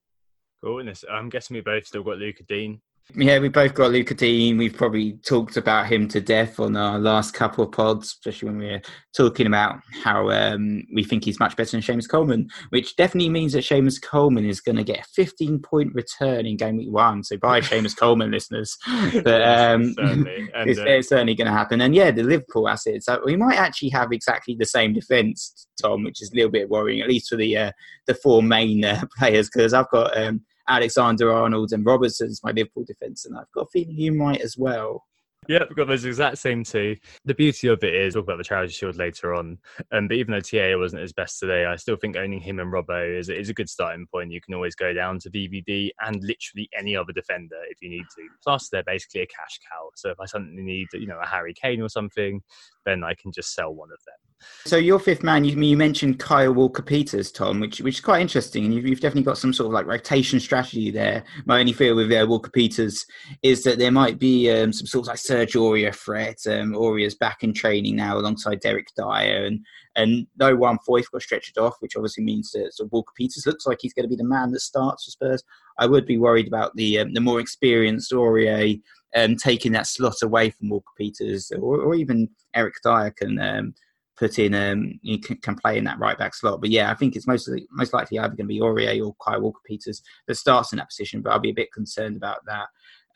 Cool. I'm guessing we both still got Lucas Digne Yeah, we both got Lucas Digne. We've probably talked about him to death on our last couple of pods, especially when we are talking about how um, we think he's much better than Seamus Coleman, which definitely means that Seamus Coleman is going to get a 15 point return in game week one. So bye, Seamus Coleman listeners. But um, certainly. And, it's, uh, it's, certainly going to happen. And yeah, the Liverpool assets, uh, we might actually have exactly the same defence, Tom, which is a little bit worrying, at least for the uh, the four main uh, players, because I've got. Um, Alexander Arnold and Robertson as my Liverpool defence, and I've got a feeling you might as well. Yeah, we've got those exact same two. The beauty of it is, we'll talk about the Charity Shield later on. Um, but even though TA wasn't his best today, I still think owning him and Robbo is, is a good starting point. You can always go down to VVD and literally any other defender if you need to. Plus, they're basically a cash cow. So if I suddenly need, you know, a Harry Kane or something, then I can just sell one of them. So your fifth man, you, you mentioned Kyle Walker Peters, Tom, which which is quite interesting, and you've, you've, definitely got some sort of like rotation strategy there. My only fear with uh, Walker Peters is that there might be um, some sort of like Serge Aurier threat. Um, Aurier's back in training now alongside Eric Dier, and and no Juan Foyth got stretched off, which obviously means that so Walker Peters looks like he's going to be the man that starts for Spurs. I would be worried about the um, the more experienced Aurier um, taking that slot away from Walker Peters, or, or even Eric Dier can um, put in um you can, can, play in that right back slot. But yeah, I think it's mostly most likely either going to be Aurier or Kyle Walker Peters that starts in that position. But I'll be a bit concerned about that.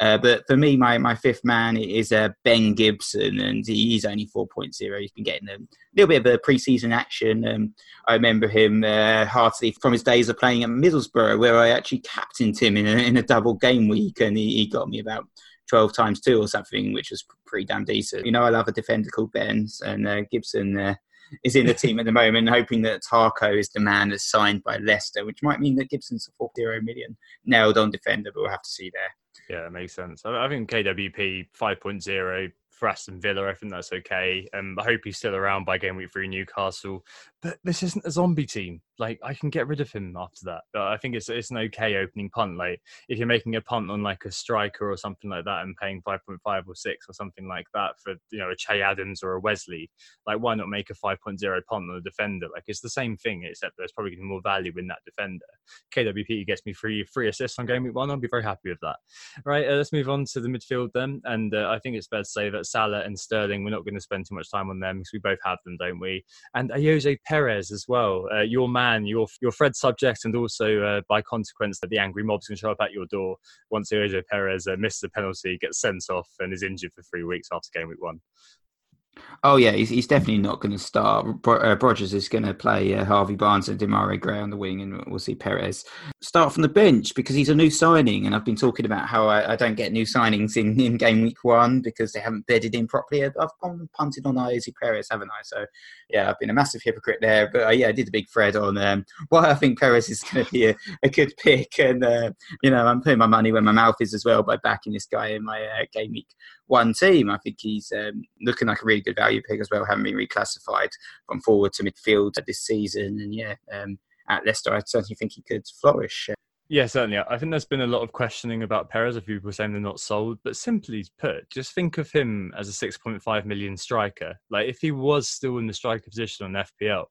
Uh, but for me, my, my fifth man is uh, Ben Gibson, and he's only 4.0. He's been getting a little bit of a preseason action. Um, I remember him uh, heartily from his days of playing at Middlesbrough, where I actually captained him in a, in a double game week, and he, he got me about 12 times two or something, which was pretty damn decent. You know, I love a defender called Benz, and uh, Gibson uh, is in the team at the moment, hoping that Tarko is the man that's signed by Leicester, which might mean that Gibson's a 40 million nailed on defender, but we'll have to see there. Yeah, it makes sense. I think KWP 5.0 for Aston Villa. I think that's okay. Um, I hope he's still around by game week three Newcastle. But this isn't a zombie team. Like I can get rid of him after that. But I think it's it's an okay opening punt. Like if you're making a punt on like a striker or something like that and paying five point five or six or something like that for you know a Che Adams or a Wesley, like why not make a five point zero punt on a defender? Like it's the same thing, except there's probably more value in that defender. KWP gets me free free assists on game week one. I'll be very happy with that. Right, uh, let's move on to the midfield then. And uh, I think it's fair to say that Salah and Sterling, we're not going to spend too much time on them because we both have them, don't we? And Ayoze Perez as well, uh, your man, your your Fred subject, and also uh, by consequence that the angry mob's to show up at your door once Ayoze Perez uh, misses a penalty, gets sent off, and is injured for three weeks after game week one. Oh yeah, he's, he's definitely not going to start. Uh, Rodgers is going to play uh, Harvey Barnes and Demarai Gray on the wing, and we'll see Perez start from the bench because he's a new signing. And I've been talking about how I, I don't get new signings in, in game week one because they haven't bedded in properly. I've, gone punted on Ayoze Perez, haven't I? So yeah, I've been a massive hypocrite there. But uh, yeah, I did a big thread on um, why I think Perez is going to be a, a, good pick, and uh, you know I'm putting my money where my mouth is as well by backing this guy in my uh, game week one team. I think he's um, looking like a really good value pick as well, having been reclassified from forward to midfield this season. And yeah, um, at Leicester, I certainly think he could flourish. Yeah, certainly. I think there's been a lot of questioning about Perez, of people saying they're not sold. But simply put, just think of him as a 6.5 million striker. Like if he was still in the striker position on FPL,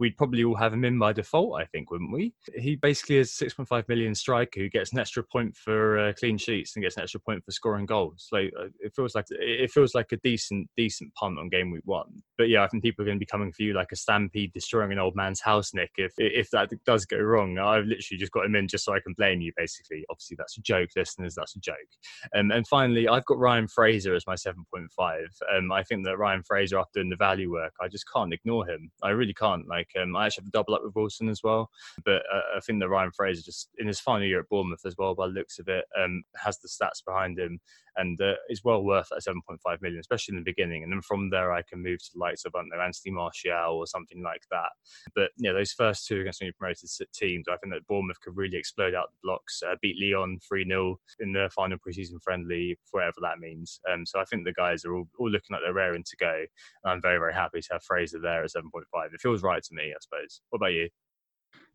we'd probably all have him in by default, I think, wouldn't we? He basically is a 6.5 million striker who gets an extra point for uh, clean sheets and gets an extra point for scoring goals. Like uh, it feels like it feels like a decent decent punt on game week one. But yeah, I think people are going to be coming for you like a stampede destroying an old man's house, Nick. If if that does go wrong, I've literally just got him in just so I can blame you. Basically, obviously that's a joke, listeners. That's a joke. Um, and finally, I've got Ryan Fraser as my 7.5. Um, I think that Ryan Fraser, after doing the value work, I just can't ignore him. I really can't. Like um, I actually have a double up with Wilson as well. But uh, I think that Ryan Fraser just in his final year at Bournemouth as well, by looks of it, um, has the stats behind him and uh, is well worth that 7.5 million, especially in the beginning. And then from there, I can move to the likes of I don't know, Anthony Martial or something like that. But yeah, those first two against newly promoted teams, I think that Bournemouth could really explode out the blocks, uh, beat Lyon 3 0 in the final preseason friendly, whatever that means. Um, so I think the guys are all, all looking like they're raring to go. And I'm very, very happy to have Fraser there at 7.5. It feels right to me, I suppose. What about you?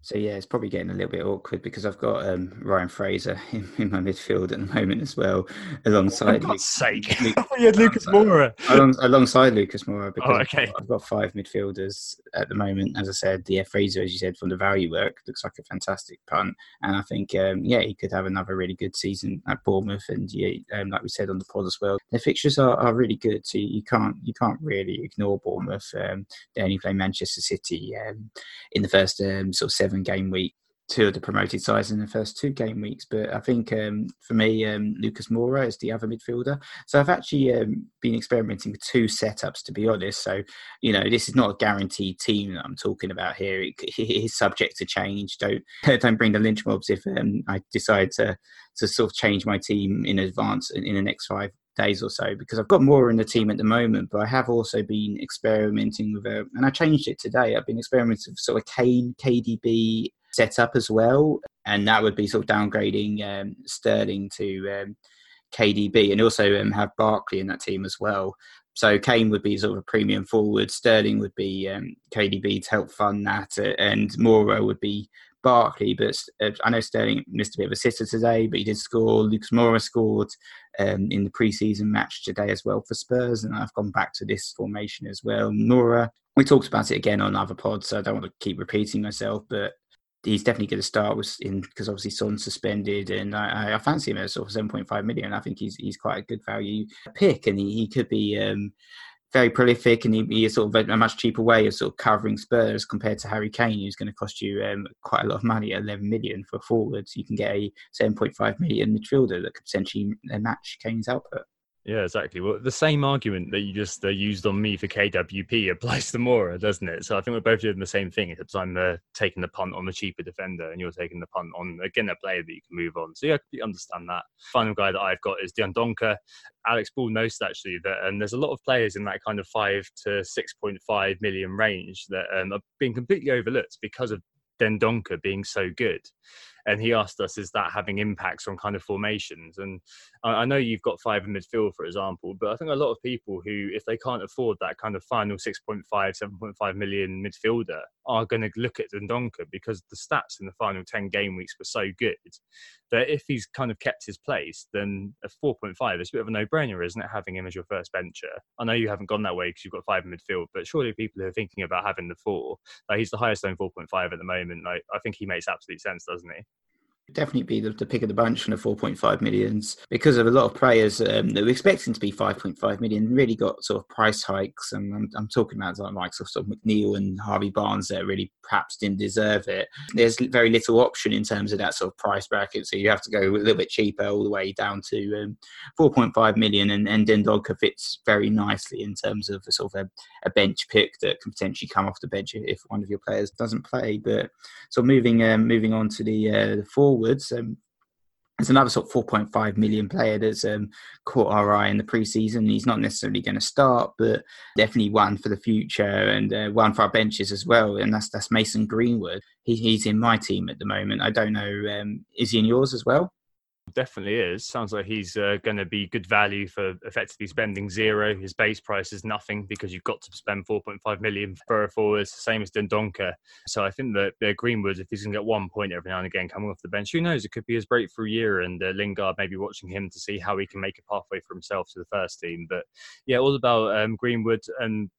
So yeah, it's probably getting a little bit awkward because I've got um, Ryan Fraser in, in, my midfield at the moment as well, alongside. For God's sake, Luke, you had Lucas Moura along, alongside Lucas Moura oh, because oh, okay. I've got five midfielders at the moment. As I said, the Fraser, as you said, from the value work looks like a fantastic punt, and I think um, yeah, he could have another really good season at Bournemouth. And yeah, um, like we said on the pod as well, their fixtures are, are really good, so you can't you can't really ignore Bournemouth. Um, they only play Manchester City um, in the first um, sort of seven seven game week two of the promoted sides in the first two game weeks. But I think um, for me, um, Lucas Moura is the other midfielder. So I've actually um, been experimenting with two setups, to be honest. So, you know, this is not a guaranteed team that I'm talking about here. It, it is subject to change. Don't don't bring the lynch mobs if um, I decide to to sort of change my team in advance in, in the next five days or so because I've got more in the team at the moment, but I have also been experimenting with a, and I changed it today. I've been experimenting with sort of Kane, KDB setup as well, and that would be sort of downgrading um, Sterling to um, KDB, and also um, have Barkley in that team as well. So Kane would be sort of a premium forward. Sterling would be um, KDB to help fund that, uh, and Moura would be Barkley, but uh, I know Sterling missed a bit of a sitter today, but he did score. Lucas Moura scored um, in the preseason match today as well for Spurs, and I've gone back to this formation as well. Moura, we talked about it again on other pods, so I don't want to keep repeating myself, but he's definitely going to start with in because obviously Son's suspended, and I, I, fancy him at sort of seven point five million. I think he's he's quite a good value pick, and he, he could be. Um, very prolific and he, sort of a, a, much cheaper way of sort of covering Spurs compared to Harry Kane, who's going to cost you um, quite a lot of money at 11 million for forwards. You can get a 7.5 million midfielder that could potentially match Kane's output. Yeah, exactly. Well, the same argument that you just uh, used on me for KWP applies to Moura, doesn't it? So I think we're both doing the same thing, except I'm uh, taking the punt on the cheaper defender, and you're taking the punt on again a player that you can move on. So yeah, I understand that. Final guy that I've got is Dendoncker. Alex Ball noticed actually that, and there's a lot of players in that kind of five to six point five million range that um, are being completely overlooked because of Dendoncker being so good and he asked us, is that having impacts on kind of formations? And I, know you've got five in midfield, for example, but I think a lot of people who, if they can't afford that kind of final 6.5, 7.5 million midfielder, are going to look at Dendoncker because the stats in the final 10 game weeks were so good that if he's kind of kept his place, then a 4.5 is a bit of a no brainer, isn't it? Having him as your first bencher. I know you haven't gone that way because you've got five in midfield, but surely people who are thinking about having the four, like he's the highest owned 4.5 at the moment. Like, I think he makes absolute sense, doesn't he? Definitely be the, the, pick of the bunch from the 4.5 millions because of a lot of players um, that were expecting to be 5.5 million really got sort of price hikes. And I'm, I'm talking about like sort of McNeil and Harvey Barnes that really perhaps didn't deserve it. There's very little option in terms of that sort of price bracket. So you have to go a little bit cheaper all the way down to um, 4.5 million. And, and Dendoncker fits very nicely in terms of a sort of a, a, bench pick that can potentially come off the bench if one of your players doesn't play. But so moving um, moving on to the, uh, the forwards. Um, there's another sort of 4.5 million player that's um, caught our eye in the preseason. He's not necessarily going to start, but definitely one for the future and uh, one for our benches as well. And that's that's Mason Greenwood. He, he's in my team at the moment. I don't know, um, is he in yours as well? Definitely is. Sounds like he's uh, going to be good value for effectively spending zero. His base price is nothing because you've got to spend 4.5 million for a forward, same as Dendoncker. So I think that uh, Greenwood, if he's going to get one point every now and again coming off the bench, who knows? It could be his breakthrough year, and uh, Lingard maybe watching him to see how he can make a pathway for himself to the first team. But yeah, all about um, Greenwood and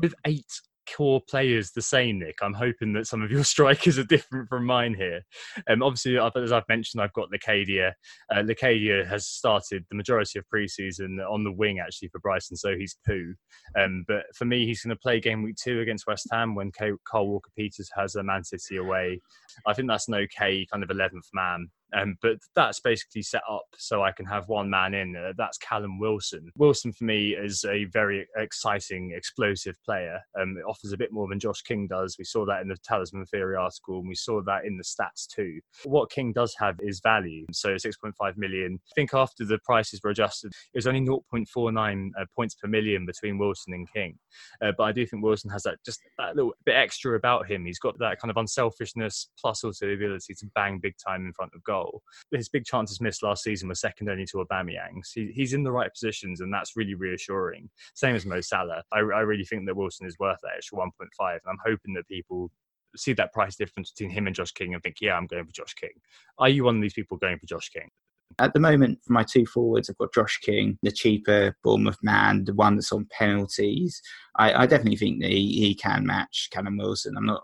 with eight core players the same, Nick. I'm hoping that some of your strikers are different from mine here. Um, obviously, as I've mentioned, I've got Locadia. Uh, Locadia has started the majority of preseason on the wing, actually, for Brighton, so he's poo. Um, but for me, he's going to play game week two against West Ham when Carl Walker Peters has a Man City away. I think that's an okay kind of 11th man. Um, but that's basically set up so I can have one man in. Uh, that's Callum Wilson. Wilson for me is a very exciting, explosive player. Um, it offers a bit more than Josh King does. We saw that in the Talisman Theory article, and we saw that in the stats too. What King does have is value. So 6.5 million. I think after the prices were adjusted, it was only 0.49 uh, points per million between Wilson and King. Uh, but I do think Wilson has that just that little bit extra about him. He's got that kind of unselfishness plus also the ability to bang big time in front of goal goal. His big chances missed last season were second only to Aubameyang's. He, he's in the right positions, and that's really reassuring. Same as Mo Salah. I, I really think that Wilson is worth that extra 1.5, and I'm hoping that people see that price difference between him and Josh King and think, yeah, I'm going for Josh King. Are you one of these people going for Josh King? At the moment, for my two forwards, I've got Josh King, the cheaper Bournemouth man, the one that's on penalties. I, I definitely think that he, he can match Callum Wilson. I'm not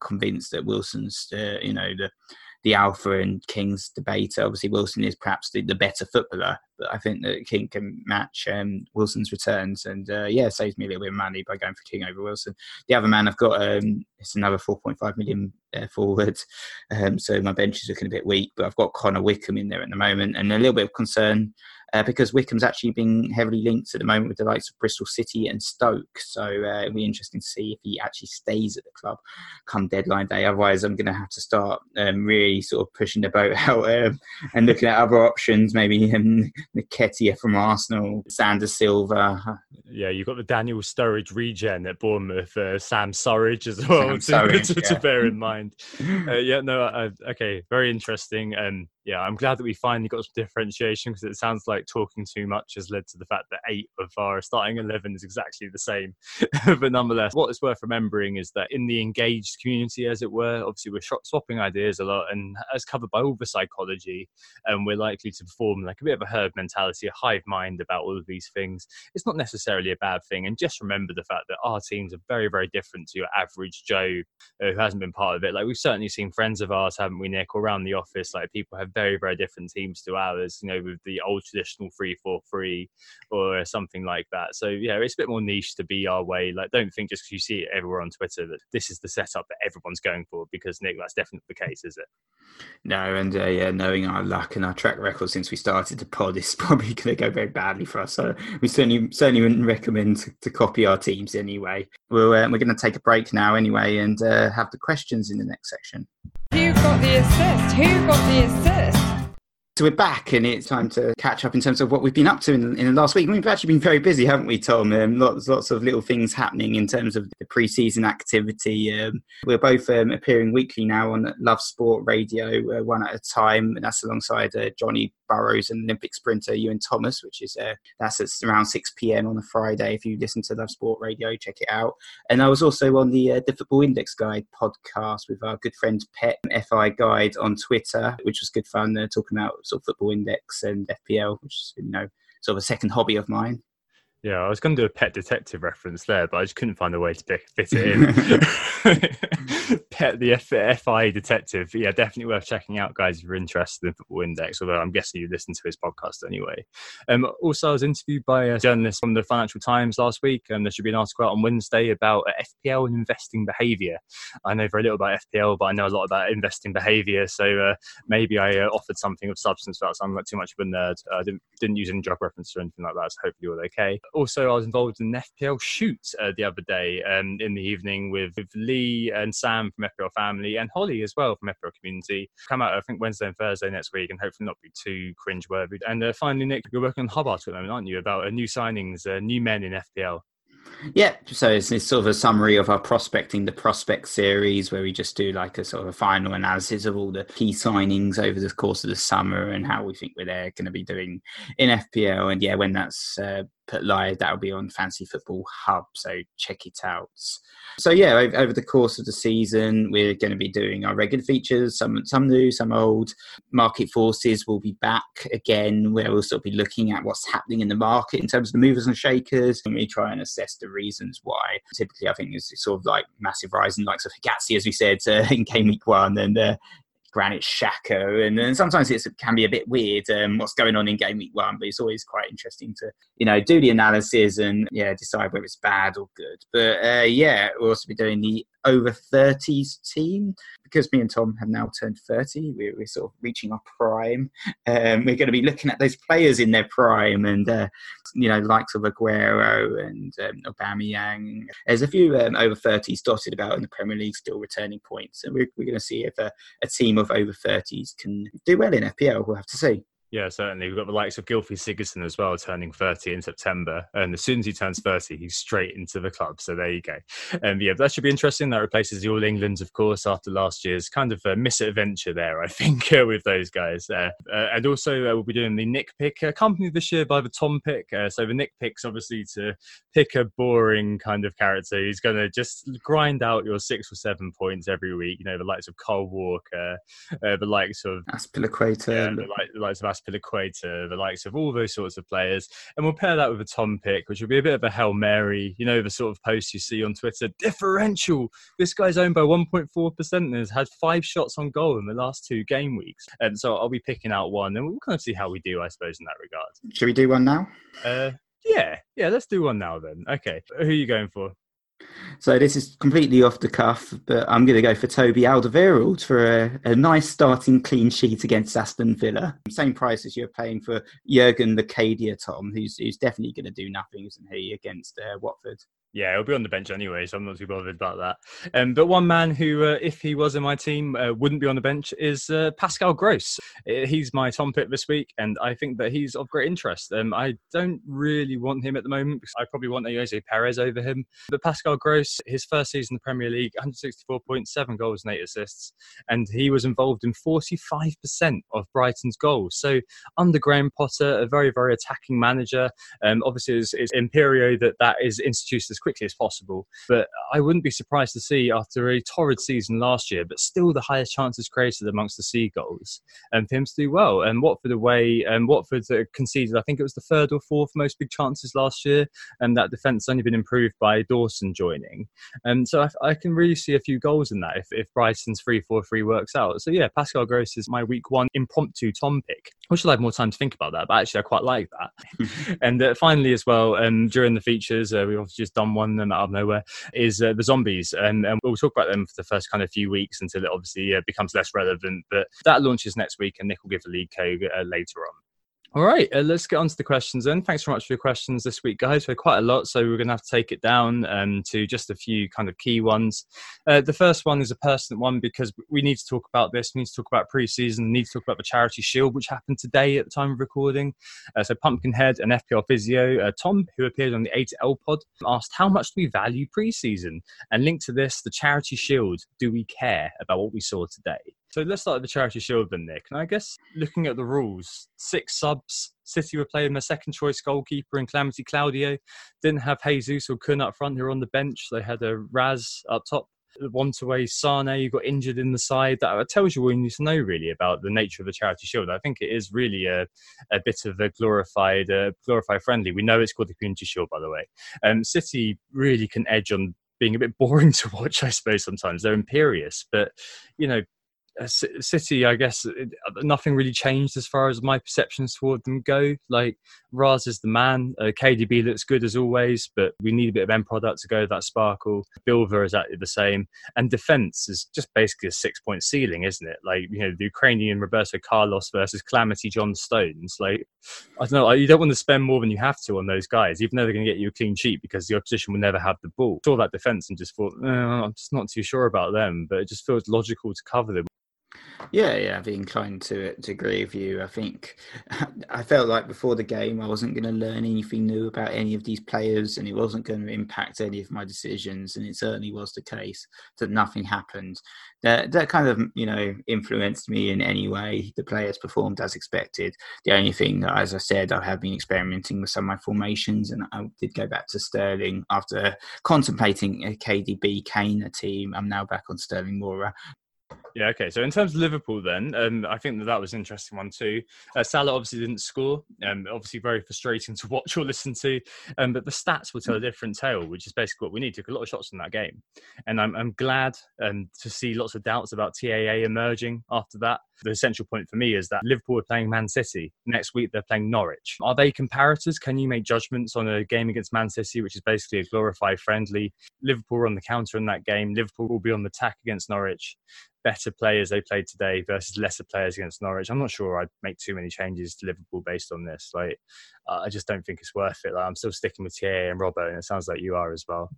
convinced that Wilson's, uh, you know, the the Alpha and King's debate. Obviously, Wilson is perhaps the, the better footballer, but I think that King can match um, Wilson's returns, and uh, yeah, saves me a little bit of money by going for King over Wilson. The other man I've got um, it's another 4.5 million uh, forward, um, so my bench is looking a bit weak, but I've got Connor Wickham in there at the moment, and a little bit of concern uh, because Wickham's actually being heavily linked at the moment with the likes of Bristol City and Stoke. So uh, it'll be interesting to see if he actually stays at the club come deadline day. Otherwise, I'm going to have to start um, really sort of pushing the boat out um, and looking at other options. Maybe um, Nketiah from Arsenal, Xande Silva. Yeah, you've got the Daniel Sturridge regen at Bournemouth, uh, Sam Surridge as well to, Surridge, to, to, bear in mind. Uh, yeah, no, uh, okay, very interesting. Um, yeah, I'm glad that we finally got some differentiation because it sounds like talking too much has led to the fact that eight of our starting 11 is exactly the same. but nonetheless, what is worth remembering is that in the engaged community, as it were, obviously we're shot swapping ideas a lot and as covered by all the psychology, and um, we're likely to perform like a bit of a herd mentality, a hive mind about all of these things. It's not necessarily a bad thing. And just remember the fact that our teams are very, very different to your average Joe uh, who hasn't been part of it. Like we've certainly seen friends of ours, haven't we, Nick, around the office, like people have very, very different teams to ours, you know, with the old traditional 3 4 3 or something like that. So, yeah, it's a bit more niche to be our way. Like, don't think just because you see it everywhere on Twitter that this is the setup that everyone's going for, because, Nick, that's definitely the case, is it? No, and uh, yeah, knowing our luck and our track record since we started the pod, it's probably going to go very badly for us. So we certainly certainly wouldn't recommend to, to copy our teams anyway. We're uh, we're going to take a break now anyway, and uh, have the questions in the next section. Who got the assist? Who got the assist? So we're back, and it's time to catch up in terms of what we've been up to in, in the last week. We've actually been very busy, haven't we, Tom? Um, lots, lots of little things happening in terms of the pre-season activity. Um, we're both um, appearing weekly now on Love Sport Radio, uh, one at a time, and that's alongside uh, Johnny Burrows and Olympic sprinter Iwan Thomas, which is uh, that's at around six pm on a Friday. If you listen to Love Sport Radio, check it out. And I was also on the uh, the Football Index Guide podcast with our good friend Pet FI Guide on Twitter, which was good fun. Uh, talking about sort of football index and FPL, which is you know sort of a second hobby of mine. Yeah, I was going to do a pet detective reference there, but I just couldn't find a way to fit it in. pet the F- FI detective. Yeah, definitely worth checking out, guys, if you're interested in Football Index, although I'm guessing you listen to his podcast anyway. Um, also, I was interviewed by a journalist from the Financial Times last week, and there should be an article out on Wednesday about uh, FPL and investing behaviour. I know very little about FPL, but I know a lot about investing behaviour, so uh, maybe I uh, offered something of substance for that, so I'm not too much of a nerd. I didn't, didn't use any job reference or anything like that, so hopefully you're okay also, I was involved in an FPL shoot uh, the other day um, in the evening with, with Lee and Sam from FPL Family and Holly as well from FPL Community. Come out, I think, Wednesday and Thursday next week and hopefully not be too cringe-worthy. And uh, finally, Nick, you're working on Hub article at the moment, aren't you, about uh, new signings, uh, new men in FPL? Yeah, so it's, it's, sort of a summary of our prospecting the prospect series where we just do like a sort of a final analysis of all the key signings over the course of the summer and how we think we're there going to be doing in FPL. And yeah, when that's uh, put live. That'll be on Fantasy Football Hub, so check it out. So yeah, over, over, the course of the season, we're going to be doing our regular features, some some new, some old. Market forces will be back again, where we'll sort of be looking at what's happening in the market in terms of the movers and shakers, and we try and assess the reasons why. Typically, I think it's sort of like massive rise in likes of Hegazi, as we said uh, in game week one, and uh, Granit Xhaka, and, and sometimes it can be a bit weird um, what's going on in game week one, but it's always quite interesting to you know do the analysis and yeah decide whether it's bad or good. But uh, yeah, we'll also be doing the over 30s team because me and Tom have now turned 30. We're, we're sort of reaching our prime. Um, we're going to be looking at those players in their prime and, uh, you know, likes of Aguero and um, Aubameyang. There's a few um, over 30s dotted about in the Premier League still returning points. And we're, we're going to see if a, a team of over 30s can do well in FPL. We'll have to see. Yeah, certainly. We've got the likes of Gylfi Sigurdsson as well, turning 30 in September. And as soon as he turns 30, he's straight into the club. So there you go. Um, yeah, that should be interesting. That replaces the All Englands, of course, after last year's kind of a misadventure there, I think, uh, with those guys. Uh, uh, and also, uh, we'll be doing the Nick pick, accompanied this year by the Tom pick. Uh, so the Nick pick's obviously to pick a boring kind of character. He's going to just grind out your six or seven points every week. You know, the likes of Kyle Walker, uh, the likes of Azpilicueta, yeah, the, like, the likes of Azpilicueta, the likes of all those sorts of players. And we'll pair that with a Tom pick, which will be a bit of a Hail Mary, you know, the sort of post you see on Twitter. Differential. This guy's owned by 1.4% and has had five shots on goal in the last two game weeks. And so I'll be picking out one and we'll kind of see how we do, I suppose, in that regard. Should we do one now? Uh, yeah, yeah, let's do one now then. Okay. Who are you going for? So this is completely off the cuff, but I'm going to go for Toby Alderweireld for a, a, nice starting clean sheet against Aston Villa. Same price as you're paying for Jurgen Locadia, Tom, who's, who's definitely going to do nothing, isn't he, against uh, Watford? Yeah, he'll be on the bench anyway, so I'm not too bothered about that. Um, but one man who, uh, if he was in my team, uh, wouldn't be on the bench is uh, Pascal Gross. Uh, he's my Tom pick this week, and I think that he's of great interest. Um, I don't really want him at the moment because I probably want Ayoze Perez over him. But Pascal Gross, his first season in the Premier League, 164.7 goals and eight assists, and he was involved in 45% of Brighton's goals. So under Graham Potter, a very, very attacking manager. Um, obviously, it's, it's Imperio that that is instituted quickly as possible. But I wouldn't be surprised to see after a torrid season last year, but still the highest chances created amongst the Seagulls, and um, to do well. And Watford away, and um, Watford conceded, I think it was the third or fourth most big chances last year, and that defence only been improved by Dawson joining. And so I, I, can really see a few goals in that if, if Brighton's 3 4 3 works out. So yeah, Pascal Gross is my week one impromptu Tom pick. I wish I had more time to think about that, but actually I quite like that. and uh, finally, as well, um, during the features, uh, we've obviously just done one them out of nowhere is uh, the zombies, and, and, we'll talk about them for the first kind of few weeks until it obviously uh, becomes less relevant. But that launches next week, and Nick will give the league code uh, later on. All right, uh, let's get on to the questions then. Thanks very much for your questions this week, guys. We're quite a lot, so we're going to have to take it down um, to just a few kind of key ones. Uh, the first one is a personal one because we need to talk about this. We need to talk about pre-season. We need to talk about the Charity Shield, which happened today at the time of recording. Uh, so Pumpkinhead and FPL Physio, uh, Tom, who appeared on the A2L pod, asked how much do we value pre-season? And linked to this, the Charity Shield. Do we care about what we saw today? So let's start with the Charity Shield then, Nick. And I guess looking at the rules, six subs, City were playing their second choice goalkeeper in Calamity Claudio. Didn't have Jesus or Kun up front who were on the bench. They had a Raz up top. One to Sane, who got injured in the side. That tells you all you need to know really about the nature of the charity shield. I think it is really a, a bit of a glorified, uh, glorified friendly. We know it's called the community shield, by the way. Um, City really can edge on being a bit boring to watch, I suppose. Sometimes they're imperious, but you know City, I guess nothing really changed as far as my perceptions toward them go. Like Raz is the man. Uh, KDB looks good as always, but we need a bit of end product to go with that sparkle. Bilver is exactly the same, and defense is just basically a six point ceiling, isn't it? Like you know, the Ukrainian Roberto Carlos versus Calamity John Stones. Like I don't know, you don't want to spend more than you have to on those guys, even though they're going to get you a clean sheet because the opposition will never have the ball. Saw that defense and just thought, eh, I'm just not too sure about them, but it just feels logical to cover them. Yeah, yeah, I'd be inclined to to agree with you. I think I felt like before the game I wasn't going to learn anything new about any of these players, and it wasn't going to impact any of my decisions. And it certainly was the case that nothing happened. That that kind of you know influenced me in any way. The players performed as expected. The only thing that, as I said, I have been experimenting with some of my formations, and I did go back to Sterling after contemplating a KDB Kane team. I'm now back on Sterling Moura yeah, okay. So in terms of Liverpool, then um, I think that that was an interesting one too. Uh, Salah obviously didn't score. Um, obviously very frustrating to watch or listen to. Um, but the stats will tell a different tale, which is basically what we need. Took a lot of shots in that game, and I'm, I'm glad um, to see lots of doubts about TAA emerging after that. The essential point for me is that Liverpool are playing Man City next week. They're playing Norwich. Are they comparators? Can you make judgments on a game against Man City, which is basically a glorified friendly? Liverpool on the counter in that game. Liverpool will be on the attack against Norwich better players they played today versus lesser players against Norwich. I'm not sure I'd make too many changes to Liverpool based on this. Like, I just don't think it's worth it. Like, I'm still sticking with Thierry and Robert, and it sounds like you are as well.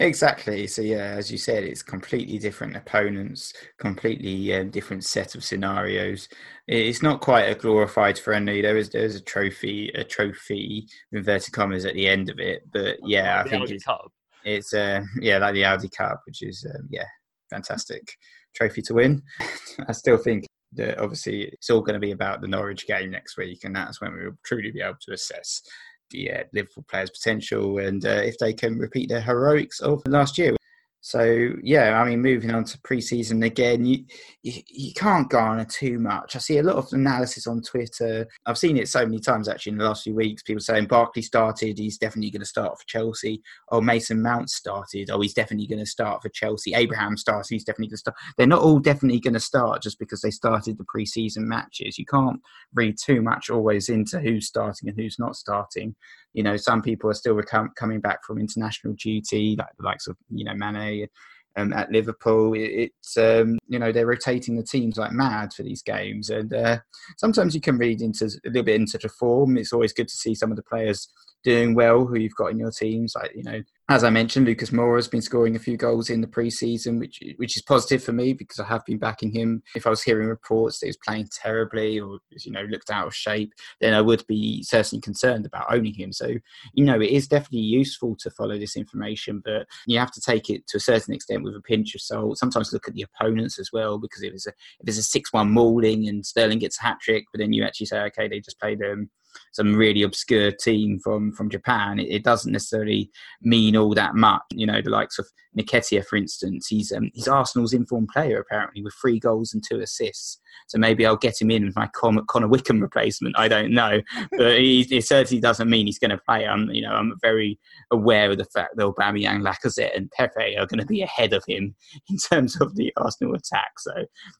Exactly. So yeah, as you said, it's completely different opponents, completely um, different set of scenarios. It's not quite a glorified friendly. There is there's a trophy, a trophy inverted commas at the end of it. But yeah, I think it's, Cup. it's uh, yeah like the Audi Cup, which is um, yeah fantastic trophy to win. I still think that obviously it's all going to be about the Norwich game next week, and that's when we will truly be able to assess the uh, Liverpool players' potential and uh, if they can repeat their heroics of last year. So yeah, I mean, moving on to preseason again, you, you, you can't garner too much. I see a lot of analysis on Twitter. I've seen it so many times actually in the last few weeks. People saying Barkley started, he's definitely going to start for Chelsea. Oh, Mason Mount started, oh, he's definitely going to start for Chelsea. Abraham starts, he's definitely going to start. They're not all definitely going to start just because they started the preseason matches. You can't read too much always into who's starting and who's not starting you know, some people are still recom- coming back from international duty, like the likes of you know Mane um, at Liverpool. It, it's um, you know they're rotating the teams like mad for these games, and uh, sometimes you can read into a little bit into the form. It's always good to see some of the players doing well who you've got in your teams. Like you know, as I mentioned, Lucas Moura has been scoring a few goals in the preseason, which which is positive for me because I have been backing him. If I was hearing reports that he was playing terribly or you know looked out of shape, then I would be certainly concerned about owning him. So you know, it is definitely useful to follow this information, but you have to take it to a certain extent with a pinch of salt. Sometimes look at the opponents as well because if it's a if it's a six one mauling and Sterling gets a hat trick, but then you actually say, okay, they just played um some really obscure team from from Japan, it, it, doesn't necessarily mean all that much. You know, the likes of Nketiah, for instance, he's um, he's Arsenal's informed player apparently with three goals and two assists. So maybe I'll get him in as my Con- Connor Wickham replacement. I don't know, but he, it certainly doesn't mean he's going to play. I'm you know I'm very aware of the fact that Aubameyang, Lacazette, and Pepe are going to be ahead of him in terms of the Arsenal attack. So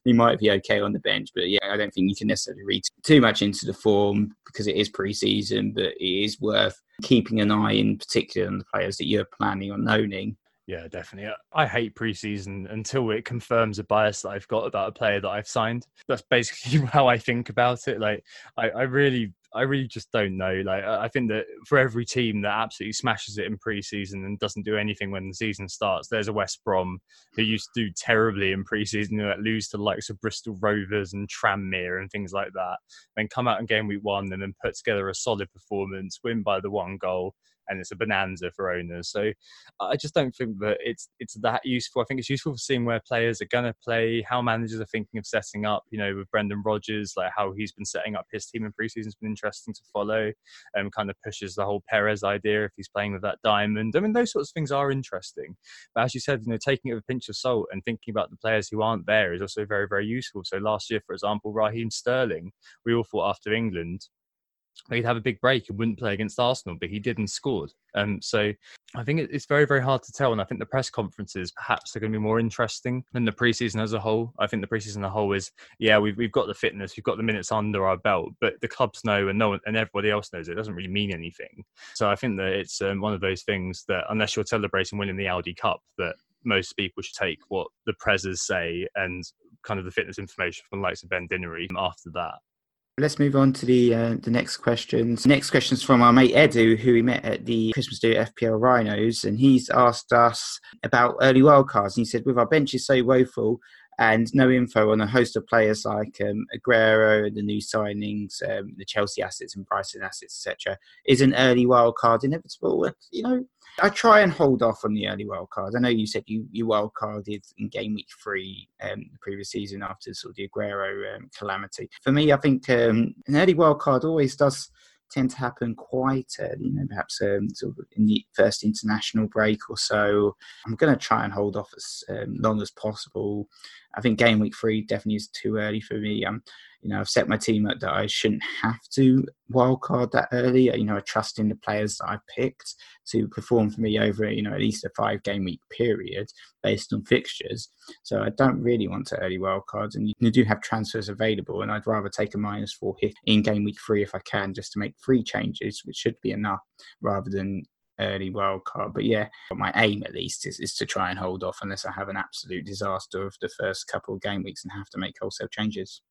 he might be okay on the bench, but yeah, I don't think you can necessarily read too much into the form because it is pre-season, but it is worth keeping an eye in particular on the players that you're planning on owning. Yeah, definitely. I hate preseason until it confirms a bias that I've got about a player that I've signed. That's basically how I think about it. Like, I, I really I really just don't know. Like, I think that for every team that absolutely smashes it in preseason and doesn't do anything when the season starts, there's a West Brom who used to do terribly in preseason, that lose to the likes of Bristol Rovers and Tranmere and things like that. Then come out in game week one and then put together a solid performance, win by the one goal, and it's a bonanza for owners. So I just don't think that it's it's that useful. I think it's useful for seeing where players are going to play, how managers are thinking of setting up. You know, with Brendan Rodgers, like how he's been setting up his team in preseason has been interesting to follow. And um, kind of pushes the whole Perez idea if he's playing with that diamond. I mean, those sorts of things are interesting. But as you said, you know, taking it with a pinch of salt and thinking about the players who aren't there is also very very useful. So last year, for example, Raheem Sterling, we all thought after England he'd have a big break and wouldn't play against Arsenal, but he did and scored. Um, so I think it's very, very hard to tell. And I think the press conferences perhaps are going to be more interesting than the preseason as a whole. I think the preseason as a whole is, yeah, we've, we've got the fitness, we've got the minutes under our belt, but the clubs know and no one, and everybody else knows it. doesn't really mean anything. So I think that it's um, one of those things that unless you're celebrating winning the Audi Cup, that most people should take what the prezzers say and kind of the fitness information from the likes of Ben Dinnery after that. Let's move on to the uh, the next questions. Next questions from our mate Edu, who we met at the Christmas do FPL Rhinos, and he's asked us about early wildcards. And he said, with our benches so woeful and no info on a host of players like um, Aguero, the new signings, um, the Chelsea assets and Brighton assets, etc., is an early wildcard inevitable? You know, I try and hold off on the early wild cards. I know you said you, you wild carded in game week three um, the previous season after sort of the Aguero um, calamity. For me, I think um, an early wild card always does tend to happen quite early, you know, perhaps um, sort of in the first international break or so. I'm going to try and hold off as um, long as possible. I think game week three definitely is too early for me. Um, you know, I've set my team up that I shouldn't have to wildcard that early. You know, I trust in the players that I've picked to perform for me over, you know, at least a five game week period based on fixtures. So I don't really want to early wildcards. And you do have transfers available, and I'd rather take a minus four hit in game week three if I can, just to make three changes, which should be enough, rather than early wild card. But yeah, my aim at least is, is to try and hold off unless I have an absolute disaster of the first couple of game weeks and have to make wholesale changes.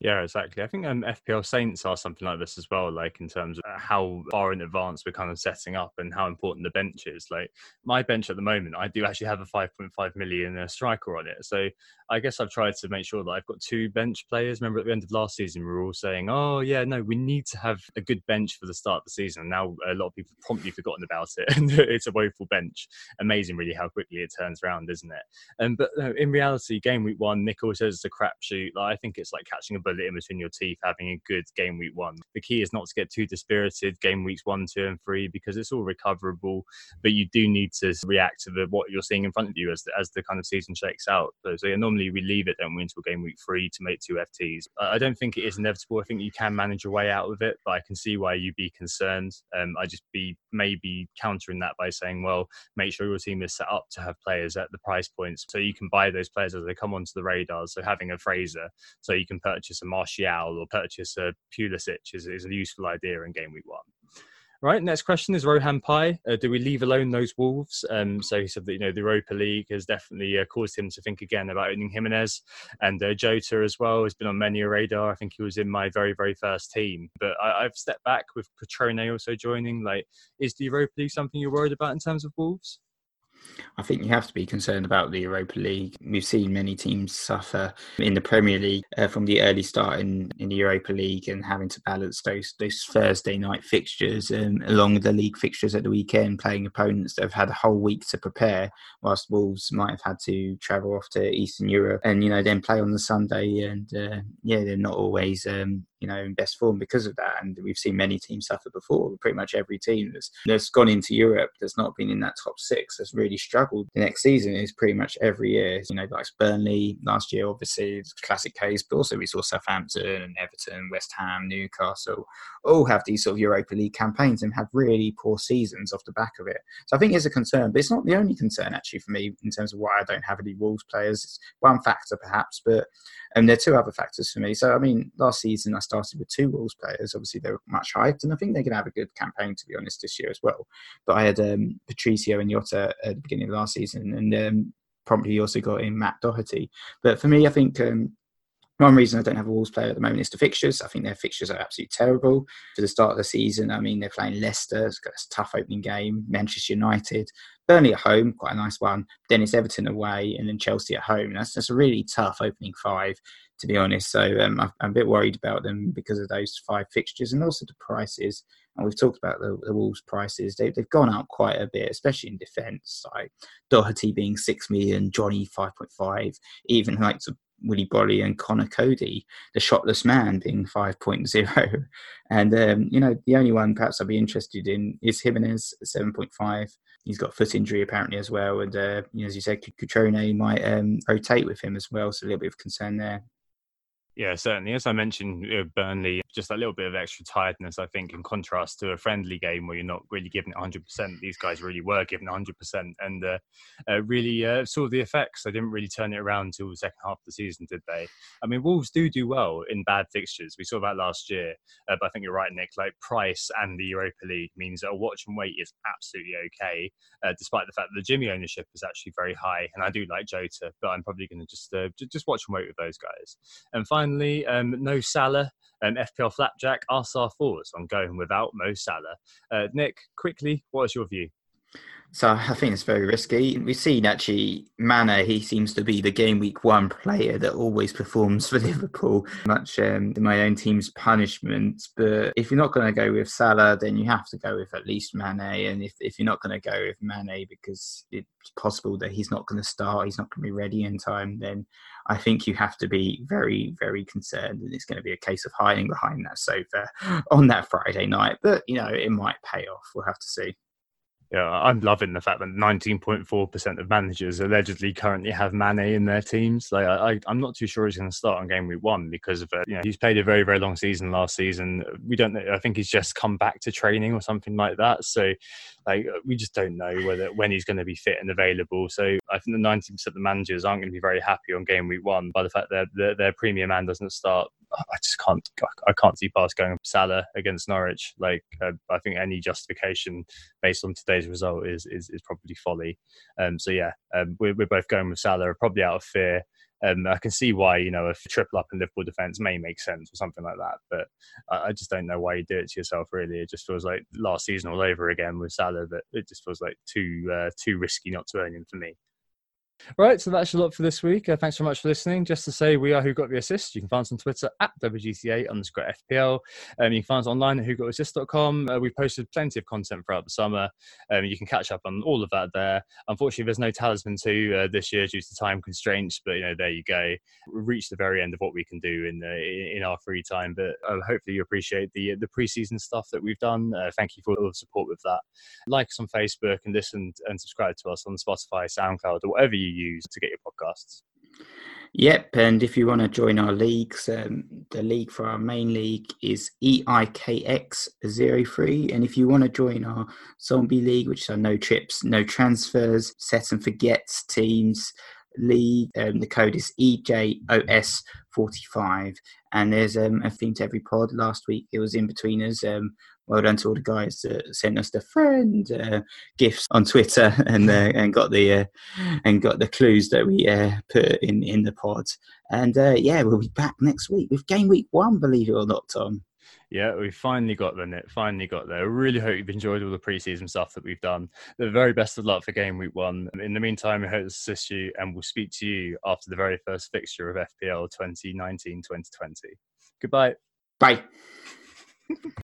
Yeah, exactly. I think um, FPL Saints are something like this as well, like in terms of how far in advance we're kind of setting up and how important the bench is. Like my bench at the moment, I do actually have a 5.5 million uh, striker on it. So I guess I've tried to make sure that I've got two bench players. Remember at the end of last season, we were all saying, oh, yeah, no, we need to have a good bench for the start of the season. And now a lot of people have promptly forgotten about it. And it's a woeful bench. Amazing, really, how quickly it turns around, isn't it? Um, but uh, in reality, game week one, Nick always says it's a crapshoot. Like, I think it's like catching a bullet in between your teeth having a good game week one. The key is not to get too dispirited game weeks one, two, and three because it's all recoverable, but you do need to react to the, what you're seeing in front of you as the, as the kind of season shakes out. So, so yeah, normally we leave it, don't we, until game week three to make two FTs. I don't think it is inevitable. I think you can manage your way out of it, but I can see why you'd be concerned. Um, I just be maybe countering that by saying, well, make sure your team is set up to have players at the price points so you can buy those players as they come onto the radar. So having a Fraser, so you can purchase a Martial or purchase a Pulisic is, is a useful idea in game week one. Right, next question is Rohan Pai. Uh, do we leave alone those Wolves? Um, so he said that you know the Europa League has definitely uh, caused him to think again about owning Jimenez and uh, Jota as well has been on many a radar. I think he was in my very very first team, but I, have stepped back with Cutrone also joining. Like, is the Europa League something you're worried about in terms of Wolves? I think you have to be concerned about the Europa League. We've seen many teams suffer in the Premier League uh, from the early start in, in the Europa League and having to balance those those Thursday night fixtures um, along with the league fixtures at the weekend, playing opponents that have had a whole week to prepare, whilst Wolves might have had to travel off to Eastern Europe and you know then play on the Sunday. And uh, yeah, they're not always um, you know in best form because of that. And we've seen many teams suffer before. Pretty much every team that's that's gone into Europe that's not been in that top six has really struggled. The next season is pretty much every year. You know, like Burnley last year, obviously classic case, but also we saw Southampton and Everton, West Ham, Newcastle all have these sort of Europa League campaigns and have really poor seasons off the back of it. So I think it's a concern, but it's not the only concern actually for me in terms of why I don't have any Wolves players. It's one factor perhaps, but and there are two other factors for me. So, I mean, last season I started with two Wolves players. Obviously, they were much hyped, and I think they're going to have a good campaign, to be honest, this year as well. But I had um, Patricio and Jota at the beginning of last season, and um, promptly also got in Matt Doherty. But for me, I think um, one reason I don't have a Wolves player at the moment is the fixtures. I think their fixtures are absolutely terrible for the start of the season. I mean, they're playing Leicester, it's got a tough opening game, Manchester United, Burnley at home, quite a nice one. Then it's Everton away, and then Chelsea at home. That's that's a really tough opening five, to be honest. So um, I'm a bit worried about them because of those five fixtures and also the prices. And we've talked about the, the Wolves' prices; they, they've gone up quite a bit, especially in defence. Like Doherty being six million, Jonny five point five, even like Willy Boly and Conor Coady, the shotless man being 5.0. And, um, you know, the only one perhaps I'd be interested in is Jimenez at 7.5. He's got foot injury apparently as well. And, uh, you know, as you said, Cutrone might um, rotate with him as well. So a little bit of concern there. Yeah, certainly. As I mentioned, uh, Burnley, just a little bit of extra tiredness, I think, in contrast to a friendly game where you're not really giving it 100%. These guys really were giving 100% and uh, uh, really uh, saw the effects. They didn't really turn it around until the second half of the season, did they? I mean, Wolves do do well in bad fixtures. We saw that last year. Uh, but I think you're right, Nick. Like, price and the Europa League means that a watch and wait is absolutely okay, despite the fact that the Jimmy ownership is actually very high. And I do like Jota, but I'm probably going to just, just watch and wait with those guys. And finally, finally, um, no Salah. Um, FPL Flapjack our thoughts on going without Mo Salah. Uh, Nick, quickly, what is your view? So I think it's very risky. We've seen actually Mane, he seems to be the game week one player that always performs for Liverpool, much um, my own team's punishment. But if you're not going to go with Salah, then you have to go with at least Mane. And if, if you're not going to go with Mane because it's possible that he's not going to start, he's not going to be ready in time, then I think you have to be very, very concerned. And it's going to be a case of hiding behind that sofa on that Friday night. But, you know, it might pay off. We'll have to see yeah, I'm loving the fact that 19.4% of managers allegedly currently have Mane in their teams. Like, I, am not too sure he's going to start on game week one because of it. You know, he's played a very, very long season last season. We don't know. I think he's just come back to training or something like that. So, like, we just don't know whether when he's going to be fit and available. So, I think the 19% of the managers aren't going to be very happy on game week one by the fact that their, their premium man doesn't start I just can't I can't see past going Salah against Norwich. Like uh, I think any justification based on today's result is is, is probably folly. Um, so yeah, um, we're we're both going with Salah, probably out of fear. Um, I can see why you know a triple up in Liverpool defence may make sense or something like that, but I, I, just don't know why you do it to yourself. Really, it just feels like last season all over again with Salah. But it just feels like too uh, too risky not to earn him for me. Right, so that's a lot for this week. Uh, thanks very much for listening. Just to say, we are Who Got the Assist. You can find us on Twitter at WGTA underscore FPL. Um, you can find us online at whogotassist.com. Uh, we've posted plenty of content throughout the summer. Um, you can catch up on all of that there. Unfortunately, there's no Talisman 2 uh, this year due to time constraints, but you know, there you go. We've reached the very end of what we can do in in our free time, but uh, hopefully you appreciate the the preseason stuff that we've done. Uh, thank you for all the support with that. Like us on Facebook and listen and subscribe to us on Spotify, SoundCloud, or whatever you use to get your podcasts. Yep, and if you want to join our leagues, um, the league for our main league is EIKX03. And if you want to join our zombie league, which are no trips, no transfers, set and forgets teams league, um, the code is EJOS45. And there's um, a theme to every pod. Last week it was in between us. Well done to all the guys that sent us the friend uh, gifts on Twitter and uh, and got the uh, and got the clues that we uh, put in in the pod. And uh, yeah, we'll be back next week with game week one. Believe it or not, Tom. Yeah, we finally got there, Nick. Finally got there. Really hope you've enjoyed all the preseason stuff that we've done. The very best of luck for game week one. In the meantime, we hope to assist you and we'll speak to you after the very first fixture of FPL 2019 2020. Goodbye. Bye.